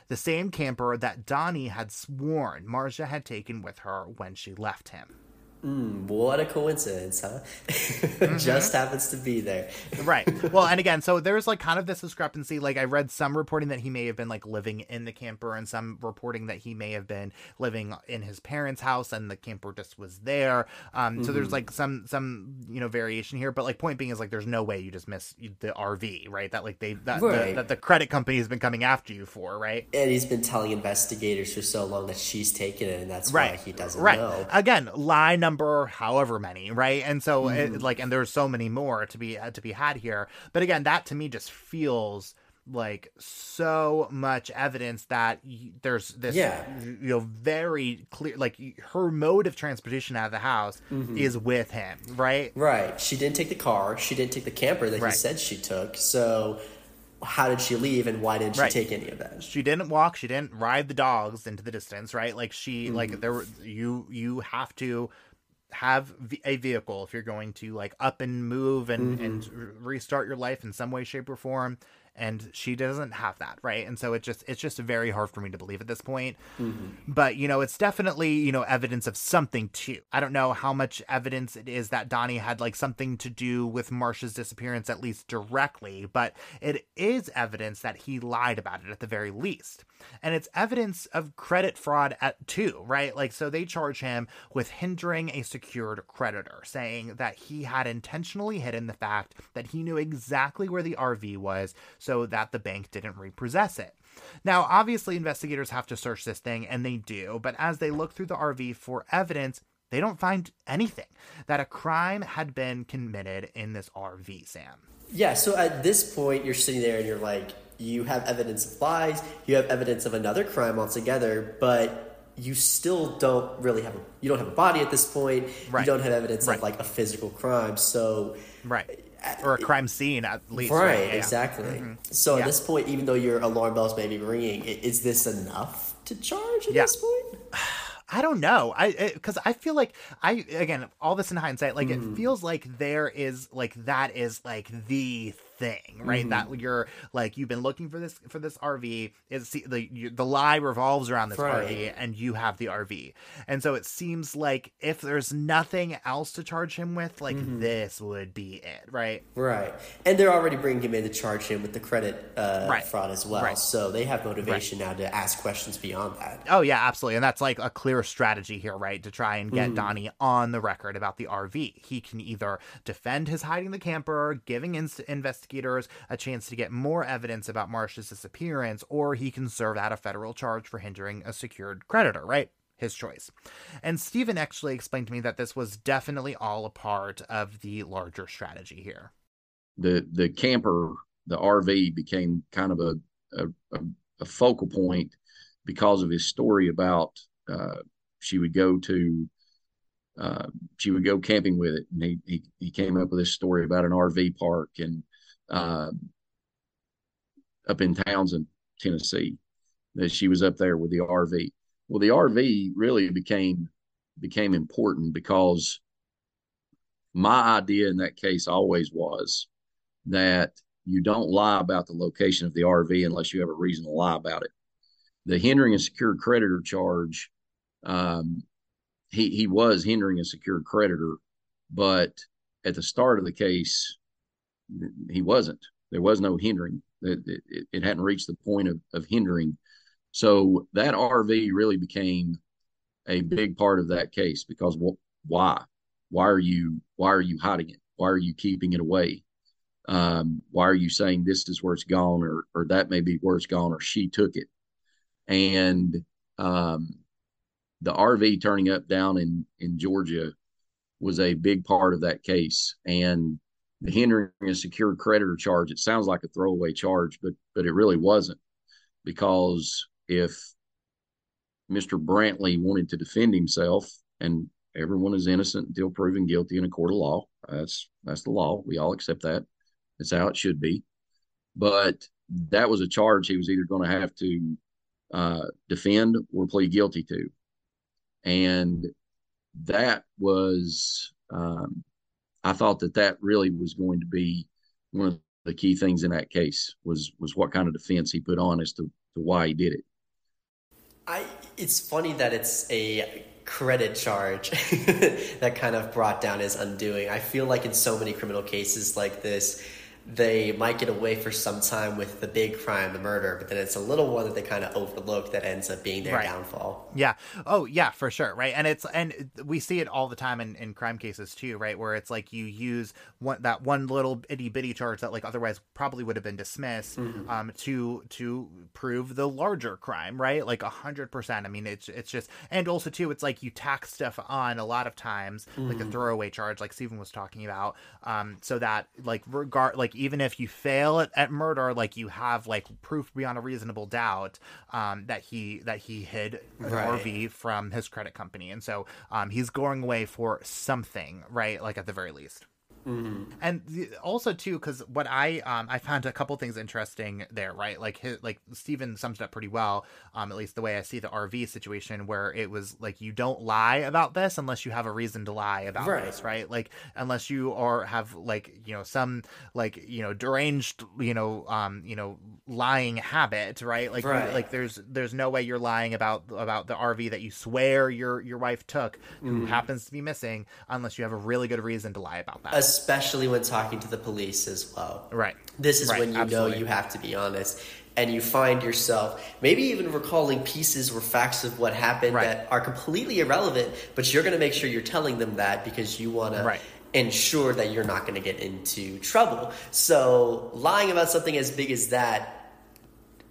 The same camper that Donnie had sworn Marsha had taken with her when she left him. Mm, what a coincidence, huh? <laughs> mm-hmm. Just happens to be there. <laughs> right. Well, and again, so there's like kind of this discrepancy. Like I read some reporting that he may have been like living in the camper and some reporting that he may have been living in his parents' house and the camper just was there. Um, mm-hmm. so there's mm-hmm. like some some, you know, variation here, but like point being is like there's no way you just miss the RV, right? That like they that right. the, that the credit company has been coming after you for, right? And he's been telling investigators for so long that she's taken it and that's right. why he doesn't right. know. Again, lie number number however many right and so mm. it, like and there's so many more to be to be had here but again that to me just feels like so much evidence that there's this yeah. you know very clear like her mode of transportation out of the house mm-hmm. is with him right right she didn't take the car she didn't take the camper that right. he said she took so how did she leave and why didn't she right. take any of that she didn't walk she didn't ride the dogs into the distance right like she mm-hmm. like there were you you have to have a vehicle if you're going to like up and move and mm-hmm. and restart your life in some way shape or form and she doesn't have that right and so it just it's just very hard for me to believe at this point mm-hmm. but you know it's definitely you know evidence of something too i don't know how much evidence it is that donnie had like something to do with marsha's disappearance at least directly but it is evidence that he lied about it at the very least and it's evidence of credit fraud at two, right like so they charge him with hindering a secured creditor saying that he had intentionally hidden the fact that he knew exactly where the rv was so that the bank didn't repossess it. Now, obviously, investigators have to search this thing, and they do, but as they look through the RV for evidence, they don't find anything that a crime had been committed in this RV, Sam. Yeah, so at this point, you're sitting there and you're like, you have evidence of lies, you have evidence of another crime altogether, but you still don't really have a you don't have a body at this point. Right. You don't have evidence right. of like a physical crime. So right or a crime scene at least. Right, right? Yeah. exactly. Mm-hmm. So yeah. at this point, even though your alarm bells may be ringing, is this enough to charge at yeah. this point? <sighs> I don't know. I because I feel like I again all this in hindsight, like mm. it feels like there is like that is like the thing, right? Mm-hmm. That you're like you've been looking for this for this RV. Is the you, the lie revolves around this right. RV, and you have the RV, and so it seems like if there's nothing else to charge him with, like mm-hmm. this would be it, right? Right, and they're already bringing him in to charge him with the credit uh, right. fraud as well, right. so they have motivation now to ask questions beyond that. Oh yeah, absolutely, and that's like a clear strategy here, right? To try and get mm-hmm. Donnie on the record about the RV. He can either defend his hiding the camper, giving in- investigation a chance to get more evidence about Marsh's disappearance, or he can serve out a federal charge for hindering a secured creditor, right? His choice. And Stephen actually explained to me that this was definitely all a part of the larger strategy here. The the camper, the RV became kind of a a, a focal point because of his story about uh, she would go to uh, she would go camping with it, and he, he he came up with this story about an RV park, and uh, up in Townsend, Tennessee. That she was up there with the RV. Well, the RV really became became important because my idea in that case always was that you don't lie about the location of the RV unless you have a reason to lie about it. The hindering a secured creditor charge, um, he he was hindering a secured creditor, but at the start of the case, he wasn't. There was no hindering. It, it, it hadn't reached the point of, of hindering. So that RV really became a big part of that case because why? Why are you why are you hiding it? Why are you keeping it away? Um, why are you saying this is where it's gone or or that may be where it's gone or she took it? And um, the RV turning up down in in Georgia was a big part of that case. And the hindering a secured creditor charge, it sounds like a throwaway charge, but but it really wasn't because if Mr. Brantley wanted to defend himself, and everyone is innocent until proven guilty in a court of law. That's that's the law. We all accept that. That's how it should be. But that was a charge he was either going to have to uh, defend or plead guilty to, and that was um, I thought that that really was going to be one of the key things in that case was was what kind of defense he put on as to, to why he did it. I it's funny that it's a credit charge <laughs> that kind of brought down his undoing. I feel like in so many criminal cases like this, they might get away for some time with the big crime, the murder, but then it's a little one that they kind of overlook that ends up being their right. downfall. Yeah. Oh, yeah, for sure. Right. And it's, and we see it all the time in, in crime cases too, right? Where it's like you use one, that one little itty bitty charge that like otherwise probably would have been dismissed, mm-hmm. um, to, to prove the larger crime, right? Like a hundred percent. I mean, it's, it's just, and also too, it's like you tack stuff on a lot of times, mm-hmm. like a throwaway charge, like Stephen was talking about, um, so that like regard, like even if you fail at, at murder, like you have like proof beyond a reasonable doubt um, that he that he hid right. RV from his credit company, and so um, he's going away for something, right? Like at the very least. Mm-hmm. And the, also too, because what I um I found a couple things interesting there, right? Like his, like Stephen sums it up pretty well, um at least the way I see the RV situation, where it was like you don't lie about this unless you have a reason to lie about right. this, right? Like unless you are have like you know some like you know deranged you know um you know lying habit, right? Like right. like there's there's no way you're lying about about the RV that you swear your your wife took, mm-hmm. who happens to be missing, unless you have a really good reason to lie about that. As especially when talking to the police as well. Right. This is right. when you Absolutely. know you have to be honest. And you find yourself maybe even recalling pieces or facts of what happened right. that are completely irrelevant, but you're going to make sure you're telling them that because you want right. to ensure that you're not going to get into trouble. So lying about something as big as that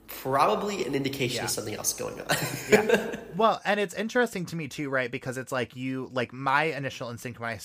probably an indication yeah. of something else going on. yeah. <laughs> Well, and it's interesting to me too, right? Because it's like you, like my initial instinct when I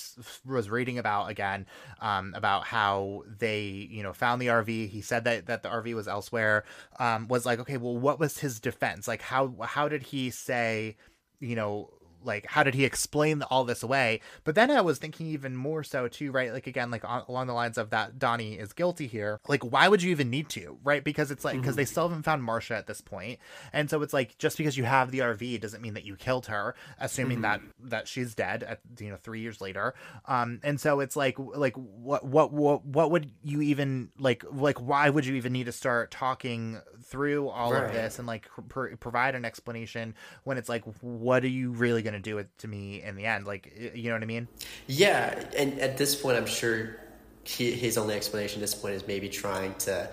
was reading about again, um, about how they, you know, found the RV. He said that that the RV was elsewhere. Um, was like, okay, well, what was his defense? Like, how how did he say, you know, like how did he explain all this away but then i was thinking even more so too right like again like on, along the lines of that donnie is guilty here like why would you even need to right because it's like because mm-hmm. they still haven't found marsha at this point and so it's like just because you have the rv doesn't mean that you killed her assuming mm-hmm. that that she's dead at you know three years later um and so it's like like what what what, what would you even like like why would you even need to start talking through all right. of this and like pr- provide an explanation when it's like what are you really going to do it to me in the end like you know what i mean? Yeah and at this point i'm sure he, his only explanation at this point is maybe trying to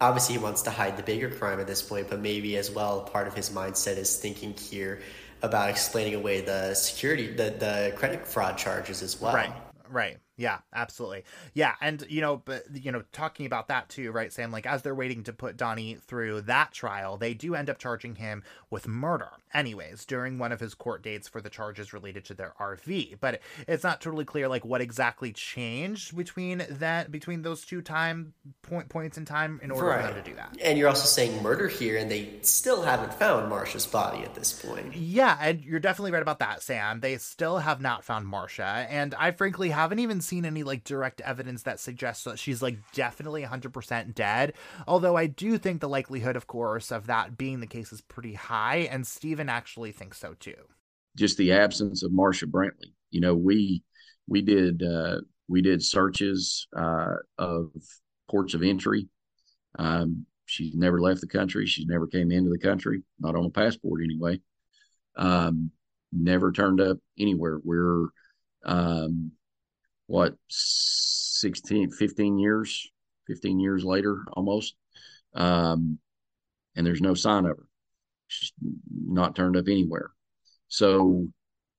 obviously he wants to hide the bigger crime at this point but maybe as well part of his mindset is thinking here about explaining away the security the, the credit fraud charges as well. Right right yeah, absolutely. Yeah, and you know, but you know, talking about that too, right, Sam? Like as they're waiting to put Donnie through that trial, they do end up charging him with murder, anyways, during one of his court dates for the charges related to their RV. But it's not totally clear like what exactly changed between that between those two time point points in time in order right. for them to do that. And you're also saying murder here, and they still haven't found Marsha's body at this point. Yeah, and you're definitely right about that, Sam. They still have not found Marsha, and I frankly haven't even seen any like direct evidence that suggests that she's like definitely 100% dead. Although I do think the likelihood, of course, of that being the case is pretty high, and Stephen actually thinks so too. Just the absence of Marsha Brantley. You know, we we did uh, we did searches uh, of ports of entry. Um, she's never left the country. She never came into the country, not on a passport anyway. Um, never turned up anywhere. We're um, what 16, 15 years, 15 years later almost. Um, and there's no sign of her. She's not turned up anywhere. So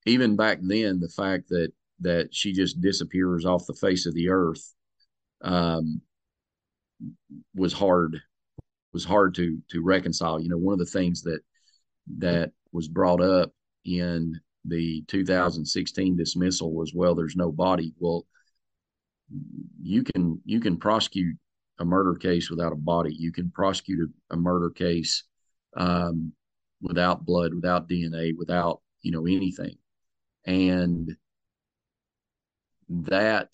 even back then, the fact that that she just disappears off the face of the earth um, was hard was hard to to reconcile. You know, one of the things that that was brought up in the 2016 dismissal was, well, there's no body. Well, you can you can prosecute a murder case without a body. You can prosecute a, a murder case um, without blood, without DNA, without you know anything, and that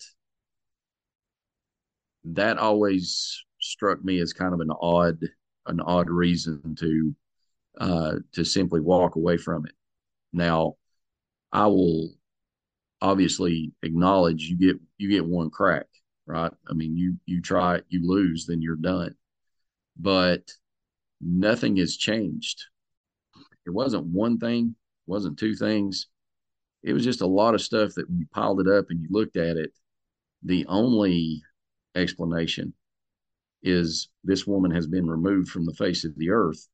that always struck me as kind of an odd an odd reason to uh, to simply walk away from it. Now, I will obviously acknowledge you get you get one crack, right? I mean, you you try you lose, then you're done. But nothing has changed. It wasn't one thing, wasn't two things. It was just a lot of stuff that when you piled it up and you looked at it, the only explanation is this woman has been removed from the face of the earth.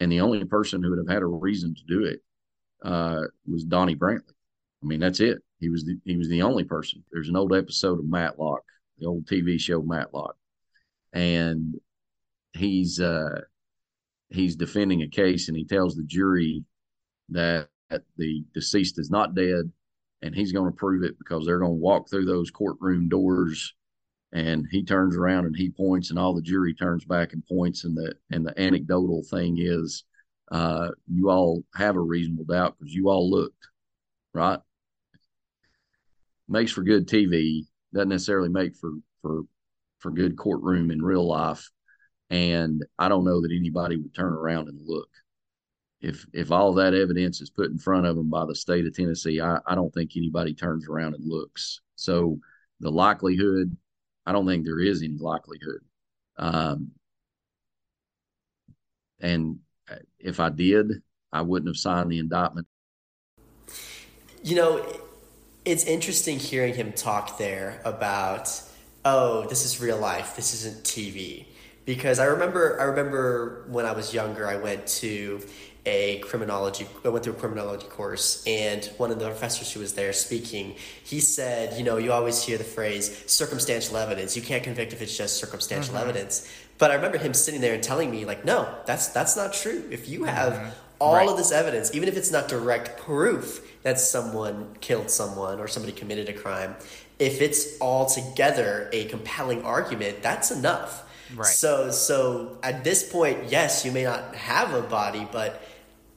And the only person who would have had a reason to do it uh, was Donnie Brantley. I mean, that's it. He was the, he was the only person. There's an old episode of Matlock, the old TV show Matlock, and he's uh, he's defending a case, and he tells the jury that the deceased is not dead, and he's going to prove it because they're going to walk through those courtroom doors and he turns around and he points and all the jury turns back and points and the and the anecdotal thing is uh, you all have a reasonable doubt because you all looked right? Makes for good tv doesn't necessarily make for for for good courtroom in real life. And i don't know that anybody would turn around and look. If if all that evidence is put in front of them by the state of tennessee i, I don't think anybody turns around and looks. So the likelihood I don't think there is any likelihood. Um, and if I did, I wouldn't have signed the indictment. You know, it's interesting hearing him talk there about, oh, this is real life. This isn't TV. Because I remember, I remember when I was younger, I went to a criminology I went through a criminology course and one of the professors who was there speaking he said you know you always hear the phrase circumstantial evidence you can't convict if it's just circumstantial mm-hmm. evidence but I remember him sitting there and telling me like no that's that's not true if you have mm-hmm. all right. of this evidence even if it's not direct proof that someone killed someone or somebody committed a crime if it's all together a compelling argument that's enough Right. So so at this point, yes, you may not have a body, but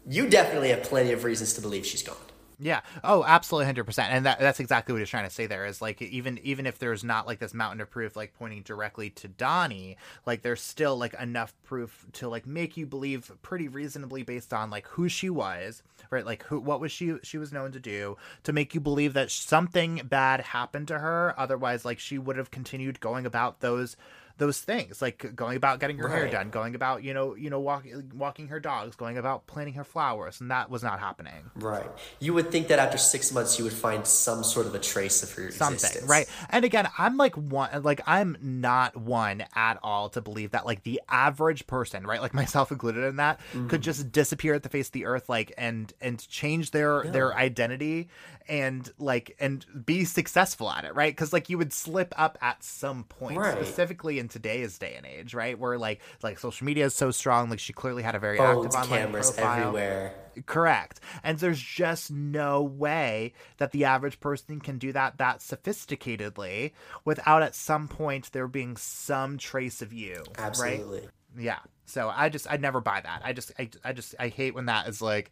you definitely have plenty of reasons to believe she's gone. Yeah. Oh, absolutely, hundred percent. And that, that's exactly what he's trying to say. There is like even even if there's not like this mountain of proof like pointing directly to Donnie, like there's still like enough proof to like make you believe pretty reasonably based on like who she was, right? Like who what was she she was known to do to make you believe that something bad happened to her. Otherwise, like she would have continued going about those those things like going about getting her right. hair done going about you know you know walking walking her dogs going about planting her flowers and that was not happening right you would think that after six months you would find some sort of a trace of her something existence. right and again i'm like one like i'm not one at all to believe that like the average person right like <laughs> myself included in that mm-hmm. could just disappear at the face of the earth like and and change their their identity and like and be successful at it right? Because like you would slip up at some point right. specifically in today's day and age right? Where like like social media is so strong like she clearly had a very active online cameras profile. everywhere. Correct. And there's just no way that the average person can do that that sophisticatedly without at some point there being some trace of you absolutely. Right? yeah. So i just i never buy that. I just I, I just i hate when that is like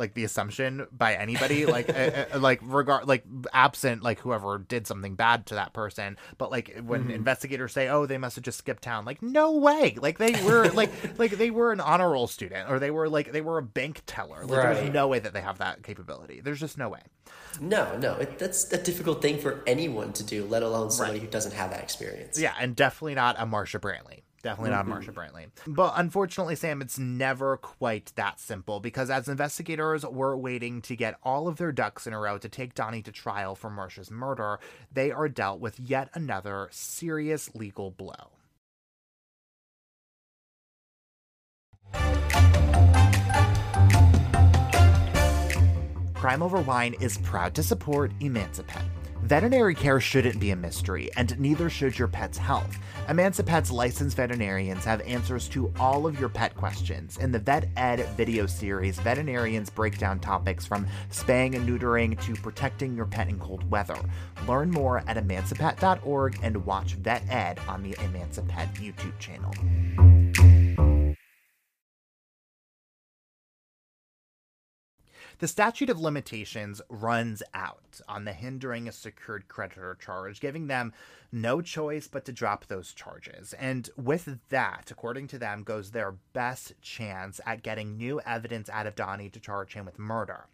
like the assumption by anybody like uh, <laughs> uh, like regard like absent like whoever did something bad to that person. But like when mm-hmm. investigators say oh they must have just skipped town like no way. Like they were <laughs> like like they were an honor roll student or they were like they were a bank teller. Like right. there's no way that they have that capability. There's just no way. No no. It, that's a difficult thing for anyone to do let alone somebody right. who doesn't have that experience. Yeah and definitely not a marsha brantley Definitely not mm-hmm. Marsha Brantley. But unfortunately, Sam, it's never quite that simple because as investigators were waiting to get all of their ducks in a row to take Donnie to trial for Marsha's murder, they are dealt with yet another serious legal blow. Crime Over Wine is proud to support Emancipet Veterinary care shouldn't be a mystery, and neither should your pet's health. Emancipet's licensed veterinarians have answers to all of your pet questions. In the Vet Ed video series, veterinarians break down topics from spaying and neutering to protecting your pet in cold weather. Learn more at emancipet.org and watch Vet Ed on the Emancipet YouTube channel. The statute of limitations runs out on the hindering a secured creditor charge, giving them no choice but to drop those charges. And with that, according to them, goes their best chance at getting new evidence out of Donnie to charge him with murder.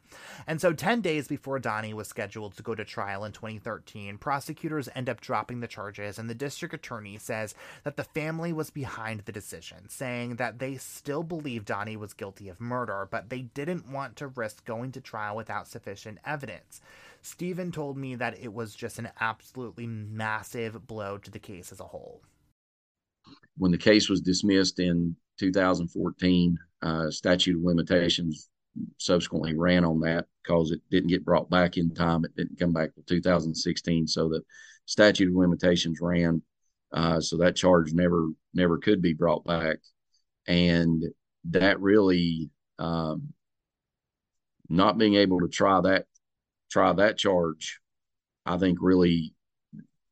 And so, 10 days before Donnie was scheduled to go to trial in 2013, prosecutors end up dropping the charges, and the district attorney says that the family was behind the decision, saying that they still believe Donnie was guilty of murder, but they didn't want to risk going to trial without sufficient evidence. Stephen told me that it was just an absolutely massive blow to the case as a whole. When the case was dismissed in 2014, uh, statute of limitations subsequently ran on that because it didn't get brought back in time. It didn't come back till 2016, so the statute of limitations ran. Uh, so that charge never never could be brought back, and that really um, not being able to try that try that charge, I think really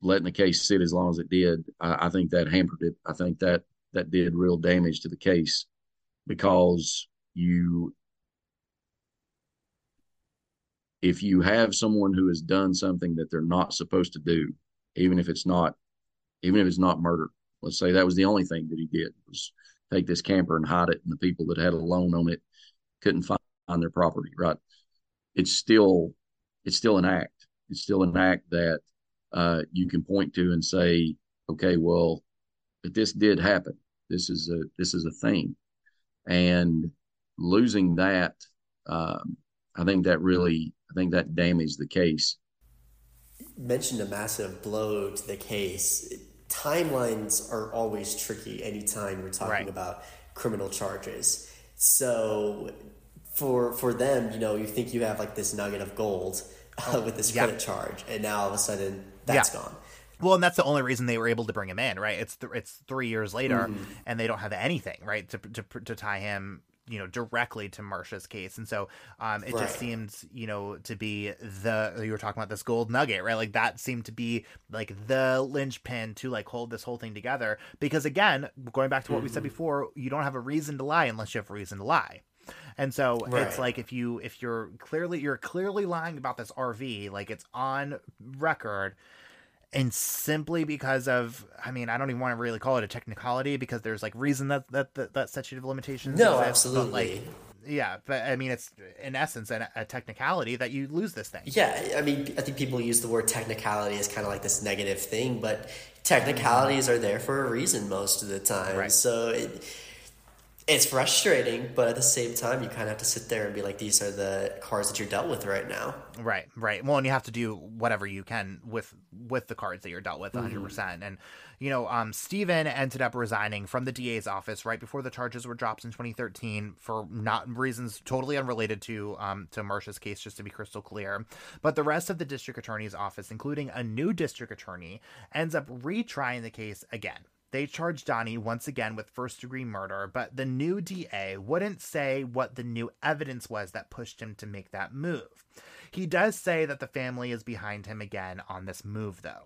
letting the case sit as long as it did, I, I think that hampered it. I think that that did real damage to the case because you if you have someone who has done something that they're not supposed to do, even if it's not, even if it's not murder, let's say that was the only thing that he did was take this camper and hide it, and the people that had a loan on it couldn't find their property. Right? It's still, it's still an act. It's still an act that uh, you can point to and say, okay, well, if this did happen, this is a this is a thing, and losing that, um, I think that really I think that damaged the case. mentioned a massive blow to the case. Timelines are always tricky anytime we're talking right. about criminal charges. So for for them, you know, you think you have like this nugget of gold uh, with this credit charge, and now all of a sudden that's yeah. gone. Well, and that's the only reason they were able to bring him in, right? It's th- it's three years later, mm-hmm. and they don't have anything, right, to, to to tie him you know directly to Marsha's case, and so um, it right. just seems you know to be the you were talking about this gold nugget, right? Like that seemed to be like the linchpin to like hold this whole thing together. Because again, going back to what mm-hmm. we said mm-hmm. before, you don't have a reason to lie unless you have a reason to lie. And so right. it's like if you if you're clearly you're clearly lying about this RV, like it's on record. And simply because of i mean i don't even want to really call it a technicality because there's like reason that that that, that statute of limitations no exists, absolutely. like yeah but i mean it's in essence a, a, technicality that you lose this thing. Yeah i mean i think people use the word technicality as kind of like this negative thing but mm-hmm. technicalities are there for a reason most of the time. Right. so it, it's frustrating, but at the same time, you kind of have to sit there and be like, these are the cards that you're dealt with right now. Right, right. Well, and you have to do whatever you can with with the cards that you're dealt with, 100. Mm-hmm. percent And you know, um, Stephen ended up resigning from the DA's office right before the charges were dropped in 2013 for not reasons totally unrelated to um to Marsha's case, just to be crystal clear. But the rest of the district attorney's office, including a new district attorney, ends up retrying the case again they charged Donnie once again with first degree murder, but the new DA wouldn't say what the new evidence was that pushed him to make that move. He does say that the family is behind him again on this move, though.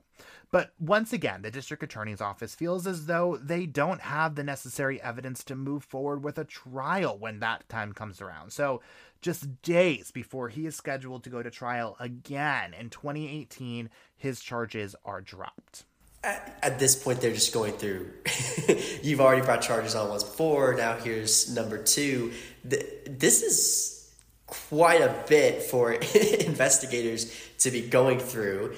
But once again, the district attorney's office feels as though they don't have the necessary evidence to move forward with a trial when that time comes around. So, just days before he is scheduled to go to trial again in 2018, his charges are dropped. At, at this point, they're just going through. <laughs> You've already brought charges on once before. Now here's number two. This is quite a bit for <laughs> investigators to be going through.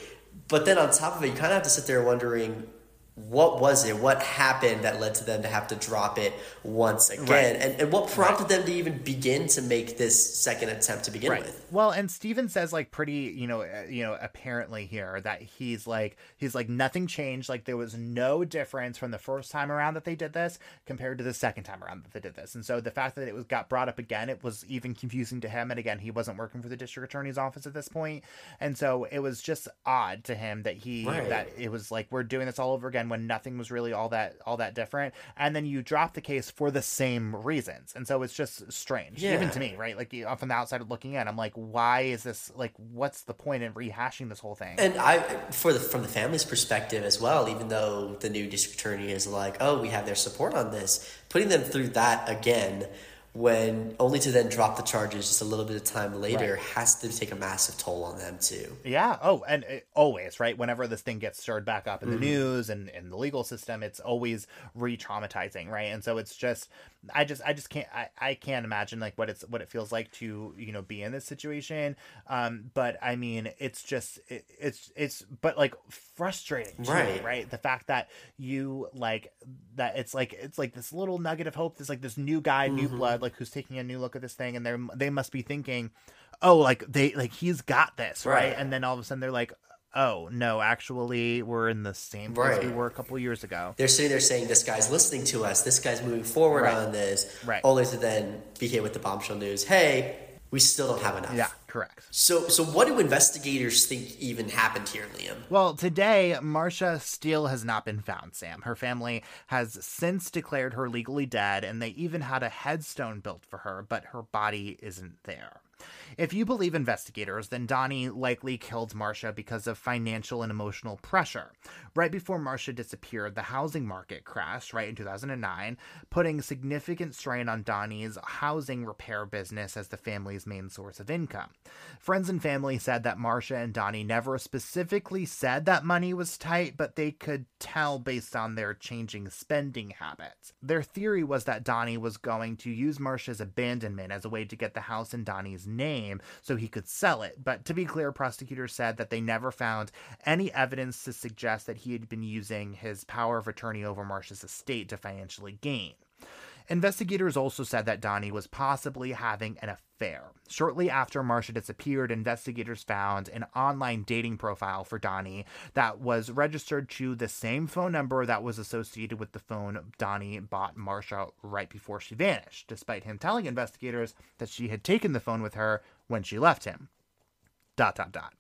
But then on top of it, you kind of have to sit there wondering what was it? What happened that led to them to have to drop it once again? Right. And, and what prompted right. them to even begin to make this second attempt to begin right. with? Well, and Stephen says like pretty, you know, uh, you know, apparently here that he's like he's like nothing changed. Like there was no difference from the first time around that they did this compared to the second time around that they did this. And so the fact that it was got brought up again, it was even confusing to him. And again, he wasn't working for the district attorney's office at this point, and so it was just odd to him that he that it was like we're doing this all over again when nothing was really all that all that different. And then you drop the case for the same reasons. And so it's just strange yeah. even to me right? Like from the outside looking in i'm like why is this like what's the point in rehashing this whole thing? And i for the from the family's perspective as well even though the new district attorney is like oh we have their support on this putting them through that again when only to then drop the charges just a little bit of time later right. has to take a massive toll on them too. Yeah. Oh, and it, always right. Whenever this thing gets stirred back up in mm-hmm. the news and in the legal system, it's always re-traumatizing, right? And so it's just, I just, I just can't, I, I can't imagine like what it's what it feels like to you know be in this situation. Um, but I mean, it's just, it, it's, it's, but like frustrating, too, right? Right. The fact that you like that it's like it's like this little nugget of hope. There's like this new guy, mm-hmm. new blood like who's taking a new look at this thing and they're they must be thinking oh like they like he's got this right, right? and then all of a sudden they're like oh no actually we're in the same place right. we were a couple years ago they're sitting there saying this guy's listening to us this guy's moving forward right. on this right only to then be hit with the bombshell news hey we still don't have enough. Yeah, correct. So, so what do investigators think even happened here, Liam? Well, today, Marsha steele has not been found, Sam. Her family has since declared her legally dead, and they even had a headstone built for her, but her body isn't there. If you believe investigators, then Donnie likely killed Marsha because of financial and emotional pressure. Right before Marsha disappeared, the housing market crashed, right in 2009, putting significant strain on Donnie's housing repair business as the family's main source of income. Friends and family said that Marsha and Donnie never specifically said that money was tight, but they could tell based on their changing spending habits. Their theory was that Donnie was going to use Marsha's abandonment as a way to get the house in Donnie's name so he could sell it. But to be clear, prosecutors said that they never found any evidence to suggest that he had been using his power of attorney over Marsha's estate to financially gain. Investigators also said that Donnie was possibly having an affair. Shortly after Marsha disappeared, investigators found an online dating profile for Donnie that was registered to the same phone number that was associated with the phone Donnie bought Marsha right before she vanished, despite him telling investigators that she had taken the phone with her when she left him. Dot dot dot.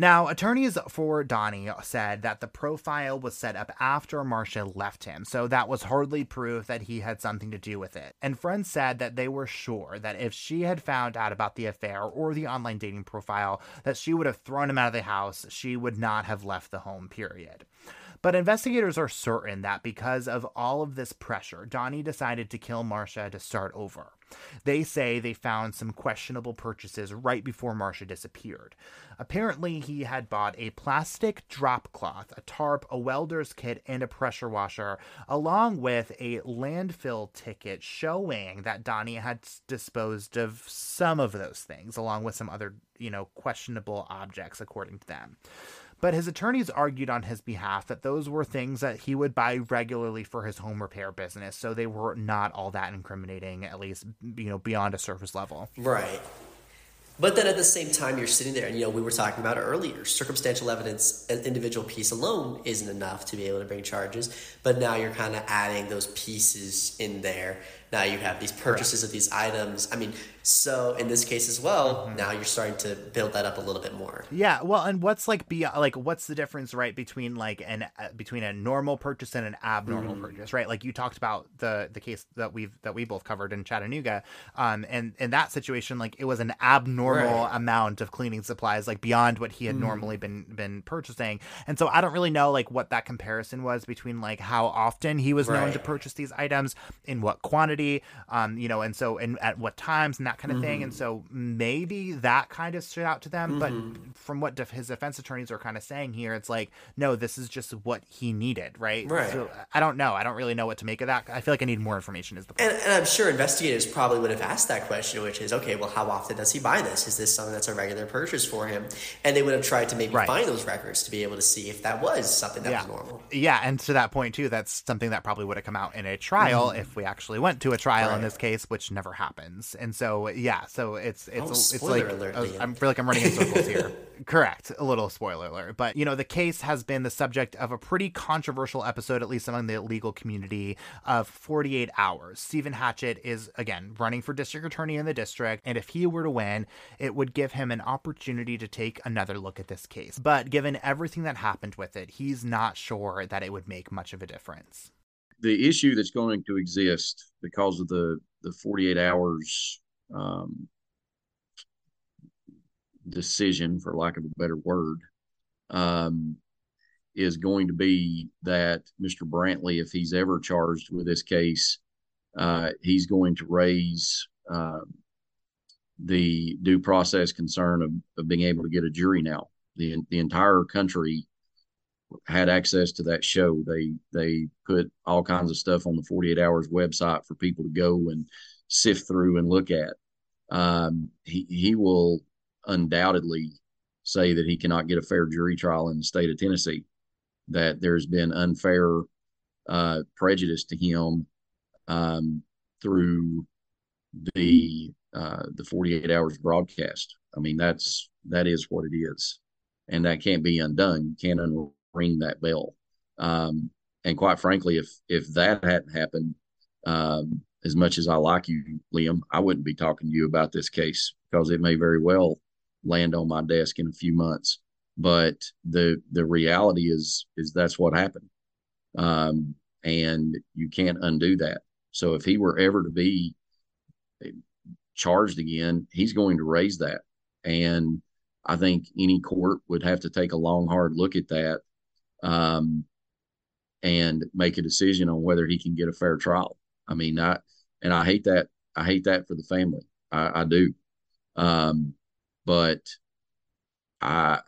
Now, attorneys for Donnie said that the profile was set up after Marsha left him, so that was hardly proof that he had something to do with it. And friends said that they were sure that if she had found out about the affair or the online dating profile, that she would have thrown him out of the house. She would not have left the home, period. But investigators are certain that because of all of this pressure, Donnie decided to kill Marsha to start over. They say they found some questionable purchases right before Marsha disappeared. Apparently, he had bought a plastic drop cloth, a tarp, a welder's kit, and a pressure washer, along with a landfill ticket showing that Donnie had disposed of some of those things, along with some other, you know, questionable objects, according to them but his attorneys argued on his behalf that those were things that he would buy regularly for his home repair business, so they were not all that incriminating, at least you know beyond a surface level. Right. But then at the same time, you're sitting there, and you know we were talking about it earlier. Circumstantial evidence, an individual piece alone, isn't enough to be able to bring charges. But now you're kind of adding those pieces in there Now you have these purchases of these items. I mean, so in this case as well, mm-hmm. now you're starting to build that up a little bit more. Yeah, well, and what's like be like what's the difference, right, between like an uh, between a normal purchase and an abnormal mm-hmm. purchase, right? Like you talked about the the case that we've that we both covered in Chattanooga, um, and in that situation, like it was an abnormal right. amount of cleaning supplies, like beyond what he had mm-hmm. normally been been purchasing, and so I don't really know like what that comparison was between like how often he was right. known to purchase these items, in what quantity, um, you know, and so and at what times and that kind of mm-hmm. thing. And mm-hmm. so maybe that kind of stood out to them. Mm-hmm. But from what def- his defense attorneys are kind of saying here, it's like, no, this is just what he needed, right? Right. So I don't know. I don't really know what to make of that. I feel like I need more information. Is the point. And, and I'm sure investigators probably would have asked that question, which is, okay, well, how often does he buy this? Is this something that's a regular purchase for him? And they would have tried to maybe right. find those records to be able to see if that was something that yeah. was normal. Yeah, and to that point too, that's something that probably would have come out in a trial mm-hmm. if we actually went to a trial right. in this case, which never happens. And so yeah, so it's it's oh, it's like alert, I, was, I feel like I'm running in circles here. <laughs> Correct, a little spoiler alert, but you know the case has been the subject of a pretty controversial episode, at least among the legal community, of 48 Hours. Stephen Hatchett is again running for district attorney in the district, and if he were to win, it would give him an opportunity to take another look at this case. But given everything that happened with it, he's not sure that it would make much of a difference. The issue that's going to exist because of the the 48 hours um, decision, for lack of a better word, um, is going to be that Mr. Brantley, if he's ever charged with this case, uh, he's going to raise uh, the due process concern of, of being able to get a jury now. The, the entire country had access to that show. They they put all kinds of stuff on the 48 Hours website for people to go and sift through and look at. Um, he he will undoubtedly say that he cannot get a fair jury trial in the state of Tennessee, that there's been unfair uh, prejudice to him um, through the uh, the 48 hours broadcast. I mean, that's that is what it is, and that can't be undone. You can't unring that bell. Um, and quite frankly, if if that hadn't happened, um, as much as I like you, Liam, I wouldn't be talking to you about this case because it may very well land on my desk in a few months. But the the reality is is that's what happened, um, and you can't undo that. So if he were ever to be charged again, he's going to raise that, and I think any court would have to take a long, hard look at that, um, and make a decision on whether he can get a fair trial. I mean, I and I hate that. I hate that for the family. I, I do. Um, but I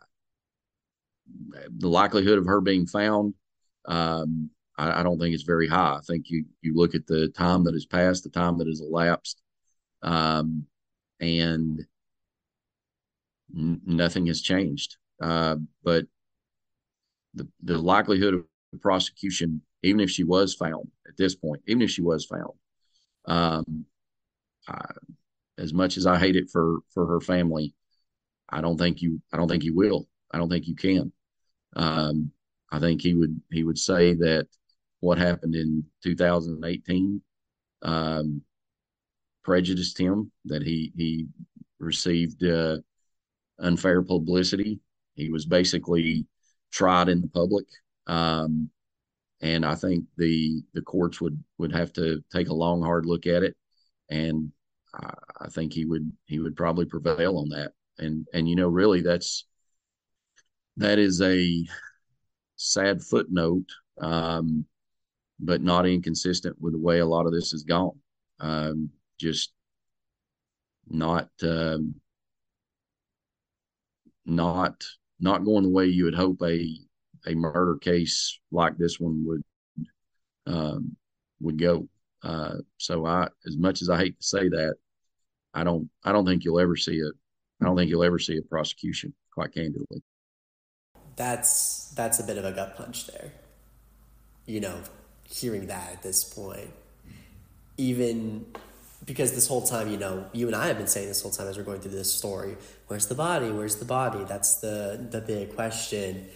the likelihood of her being found, um, I, I, don't think it's very high. I think you you look at the time that has passed, the time that has elapsed, um, and n- nothing has changed. Uh, but the the likelihood of prosecution, even if she was found at this point, even if she was found, um, I, as much as I hate it for for her family, I don't think you I don't think you will. I don't think you can. Um, I think he would he would say that what happened in 2018 um, prejudiced him. That he he received uh, unfair publicity. He was basically tried in the public, um, and I think the the courts would would have to take a long hard look at it, and I, I think he would he would probably prevail on that. And and you know really that's that is a sad footnote um, but not inconsistent with the way a lot of this has gone. Um, just not um, not not going the way you would hope a a murder case like this one would um, would go. Uh, so I, as much as I hate to say that, I don't I don't think you'll ever see it I don't think you'll ever see a prosecution, quite candidly. That's that's a bit of a gut punch there. You know, hearing that at this point, even because this whole time, you know, you and I have been saying this whole time as we're going through this story, where's the body? Where's the body? That's the the big question.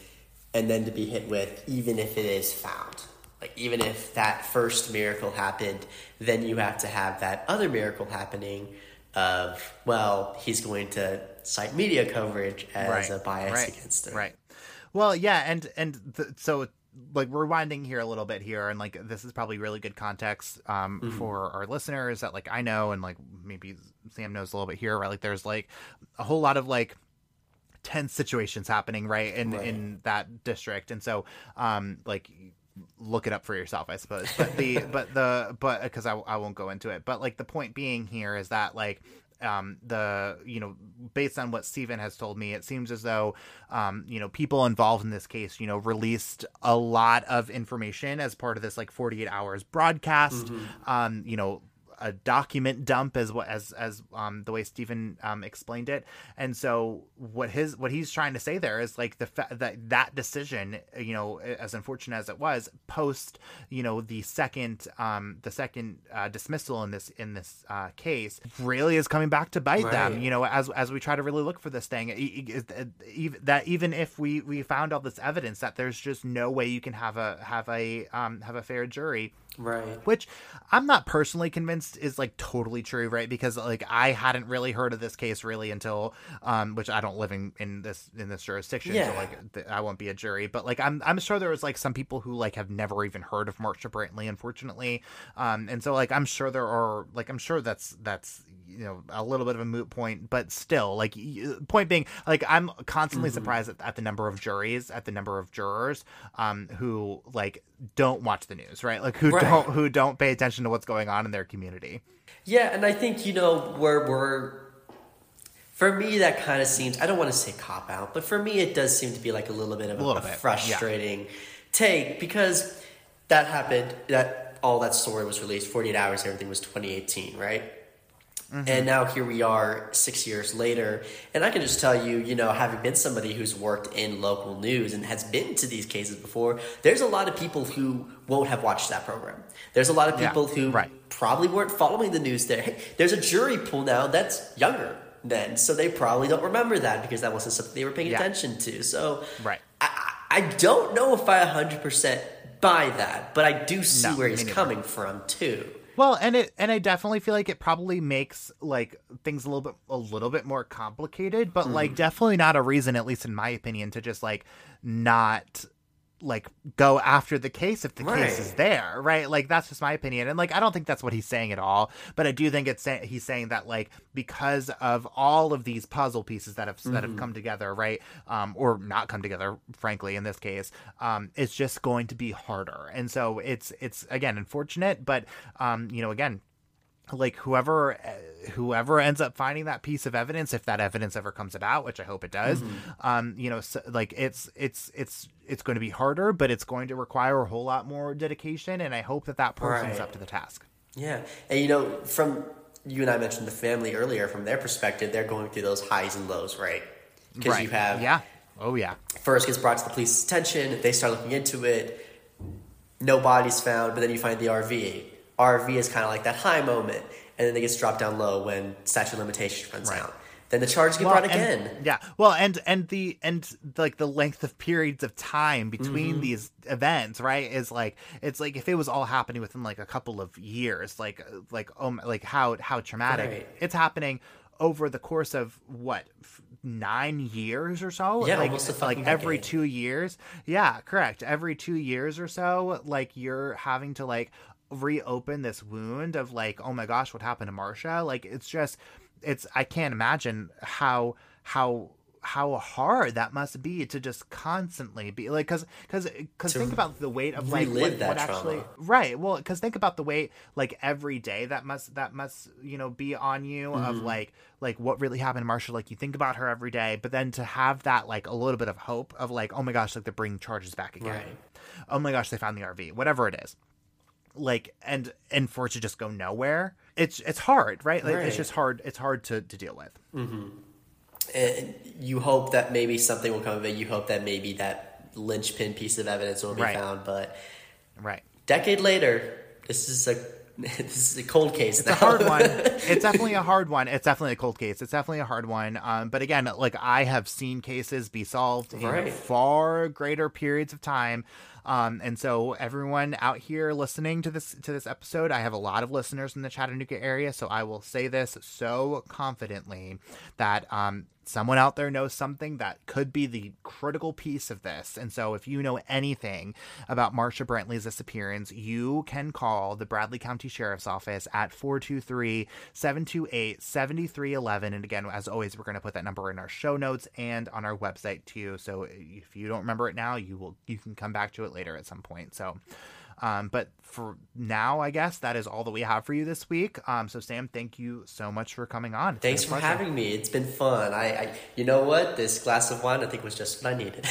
And then to be hit with, even if it is found, like even if that first miracle happened, then you have to have that other miracle happening of well, he's going to cite media coverage as Right, a bias right, against him. Right. Well, yeah, and and th- so like rewinding here a little bit here, and like this is probably really good context um Mm-hmm. for our listeners that like I know and like maybe Sam knows a little bit here, right? Like there's like a whole lot of like tense situations happening right in Right. in that district and so um like look it up for yourself i suppose but the <laughs> but the but because I, I won't go into it but like the point being here is that like um the you know based on what Stephen has told me it seems as though um you know people involved in this case you know released a lot of information as part of this like 48 hours broadcast. Um you know a document dump as what as as um the way Stephen um explained it. And so what his what he's trying to say there is like the fa- that that decision you know as unfortunate as it was post you know the second um the second uh, dismissal in this in this uh, case really is coming back to bite them you know as as we try to really look for this thing. Even that even if we we found all this evidence that there's just no way you can have a have a um have a fair jury Right. which I'm not personally convinced is like totally true, right? Because like I hadn't really heard of this case really until, um, which I don't live in in this in this jurisdiction, so like th- I won't be a jury. But like I'm I'm sure there was like some people who like have never even heard of Marsha Brantley, unfortunately, um, and so like I'm sure there are like I'm sure that's that's you know a little bit of a moot point, but still like y- point being like I'm constantly surprised at, at the number of juries, at the number of jurors, um, who like don't watch the news, right? Like who Right. Don't who don't pay attention to what's going on in their community. Yeah, and I think you know we're we're for me that kind of seems I don't want to say cop out, but for me it does seem to be like a little bit of a, little a bit, yeah. frustrating take because that happened that all that story was released 48 hours everything was 2018, right? Mm-hmm. And now here we are 6 years later and I can just tell you, you know, having been somebody who's worked in local news and has been to these cases before, there's a lot of people who won't have watched that program. There's a lot of Yeah, people who right. probably weren't following the news there. Hey, there's a jury pool now that's younger then, so they probably don't remember that because that wasn't something they were paying Yeah. attention to. So Right. I, I I don't know if I 100% buy that, but I do see No, where he's coming from too. Well, and it and I definitely feel like it probably makes like things a little bit a little bit more complicated, but like mm-hmm. definitely not a reason, at least in my opinion, to just like not like go after the case if the case is there, right? Like that's just my opinion, and like I don't think that's what he's saying at all. But I do think it's say- he's saying that like because of all of these puzzle pieces that have that have come together, right, um, or not come together, frankly, in this case, um, it's just going to be harder, and so it's it's again unfortunate, but um, you know, again, like whoever uh, whoever ends up finding that piece of evidence if that evidence ever comes about which i hope it does um you know so, like it's it's it's it's going to be harder but it's going to require a whole lot more dedication and i hope that that person's Right. up to the task Yeah. And you know, from you and I mentioned the family earlier, from their perspective, they're going through those highs and lows, right? Because you have yeah oh yeah first gets brought to the police's attention, they start looking into it, no bodies found, but then you find the RV. RV is kind of like that high moment, and then it gets dropped down low when statute of limitations runs Right. out. Then the charges get Well, brought and- again. yeah. Well, and and the and like the length of periods of time between Mm-hmm. these events, right? Is like it's like if it was all happening within like a couple of years, like like oh like how how traumatic Right. it's happening over the course of what f- nine years or so Yeah, like almost like every decade. two years yeah correct every two years or so like you're having to like reopen this wound of like oh my gosh what happened to marsha like it's just it's i can't imagine how how how hard that must be to just constantly be like because because because think about the weight of like what, that what actually right well because think about the weight like every day that must that must you know be on you of Mm-hmm. like like what really happened to Marsha like you think about her every day but then to have that like a little bit of hope of like oh my gosh like they're bringing charges back again. Right. oh my gosh they found the RV whatever it is like and and for it to just go nowhere it's it's hard right like it's just hard it's hard to to deal with And you hope that maybe something will come of it. You hope that maybe that linchpin piece of evidence will be Right. found. But right decade later, this is a <laughs> this is a cold case. It's a hard one. <laughs> It's definitely a hard one. It's definitely a cold case. It's definitely a hard one. Um, but again, like I have seen cases be solved in far greater periods of time. Um, and so everyone out here listening to this to this episode, I have a lot of listeners in the Chattanooga area, so I will say this so confidently that um, someone out there knows something that could be the critical piece of this. And so, if you know anything about Marsha Brantley's disappearance, you can call the Bradley County Sheriff's Office at 423 728 7311. And again, as always, we're going to put that number in our show notes and on our website too. So, if you don't remember it now, you will you can come back to it later at some point. So, um, but for now, I guess that is all that we have for you this week. Um, so Sam, thank you so much for coming on. It's Thanks for having me. It's been fun. I, I, you know what? This glass of wine, I think, was just what I needed.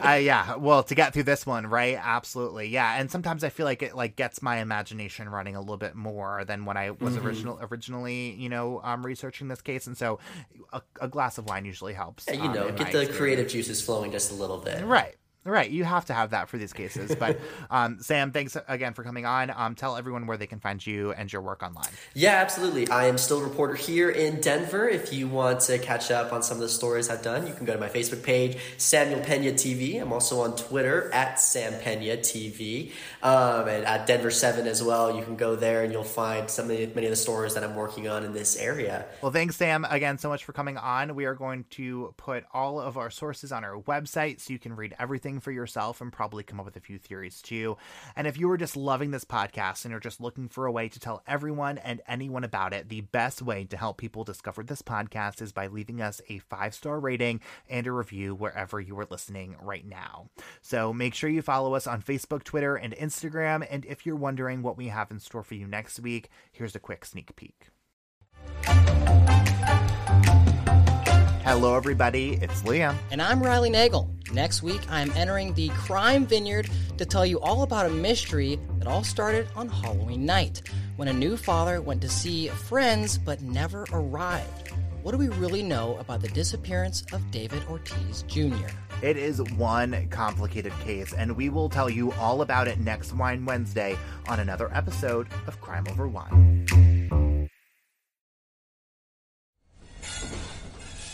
<laughs> uh, yeah. Well, to get through this one, right? Absolutely. Yeah. And sometimes I feel like it like gets my imagination running a little bit more than when I was mm-hmm. original originally, you know, um, researching this case. And so a, a glass of wine usually helps. Yeah, you um, know, get the experience. creative juices flowing just a little bit. Right. Right, you have to have that for these cases. But <laughs> um, Sam, thanks again for coming on. Um, tell everyone where they can find you and your work online. Yeah, absolutely. I am still a reporter here in Denver. If you want to catch up on some of the stories I've done, you can go to my Facebook page, Samuel Pena TV. I'm also on Twitter at Sam Pena TV, um, and at Denver Seven as well. You can go there and you'll find some of the, many of the stories that I'm working on in this area. Well, thanks, Sam, again so much for coming on. We are going to put all of our sources on our website so you can read for yourself and probably come up with a few theories too. And if you are just loving this podcast and you're just looking for a way to tell everyone and anyone about it, the best way to help people discover this podcast is by leaving us a five star rating and a review wherever you are listening right now. So make sure you follow us on Facebook, Twitter, and Instagram. And if you're wondering what we have in store for you next week, here's a quick sneak peek. Hello, everybody. It's Liam. And I'm Riley Nagel. Next week, I am entering the Crime Vineyard to tell you all about a mystery that all started on Halloween night when a new father went to see friends but never arrived. What do we really know about the disappearance of David Ortiz Jr.? It is one complicated case, and we will tell you all about it next Wine Wednesday on another episode of Crime Over Wine.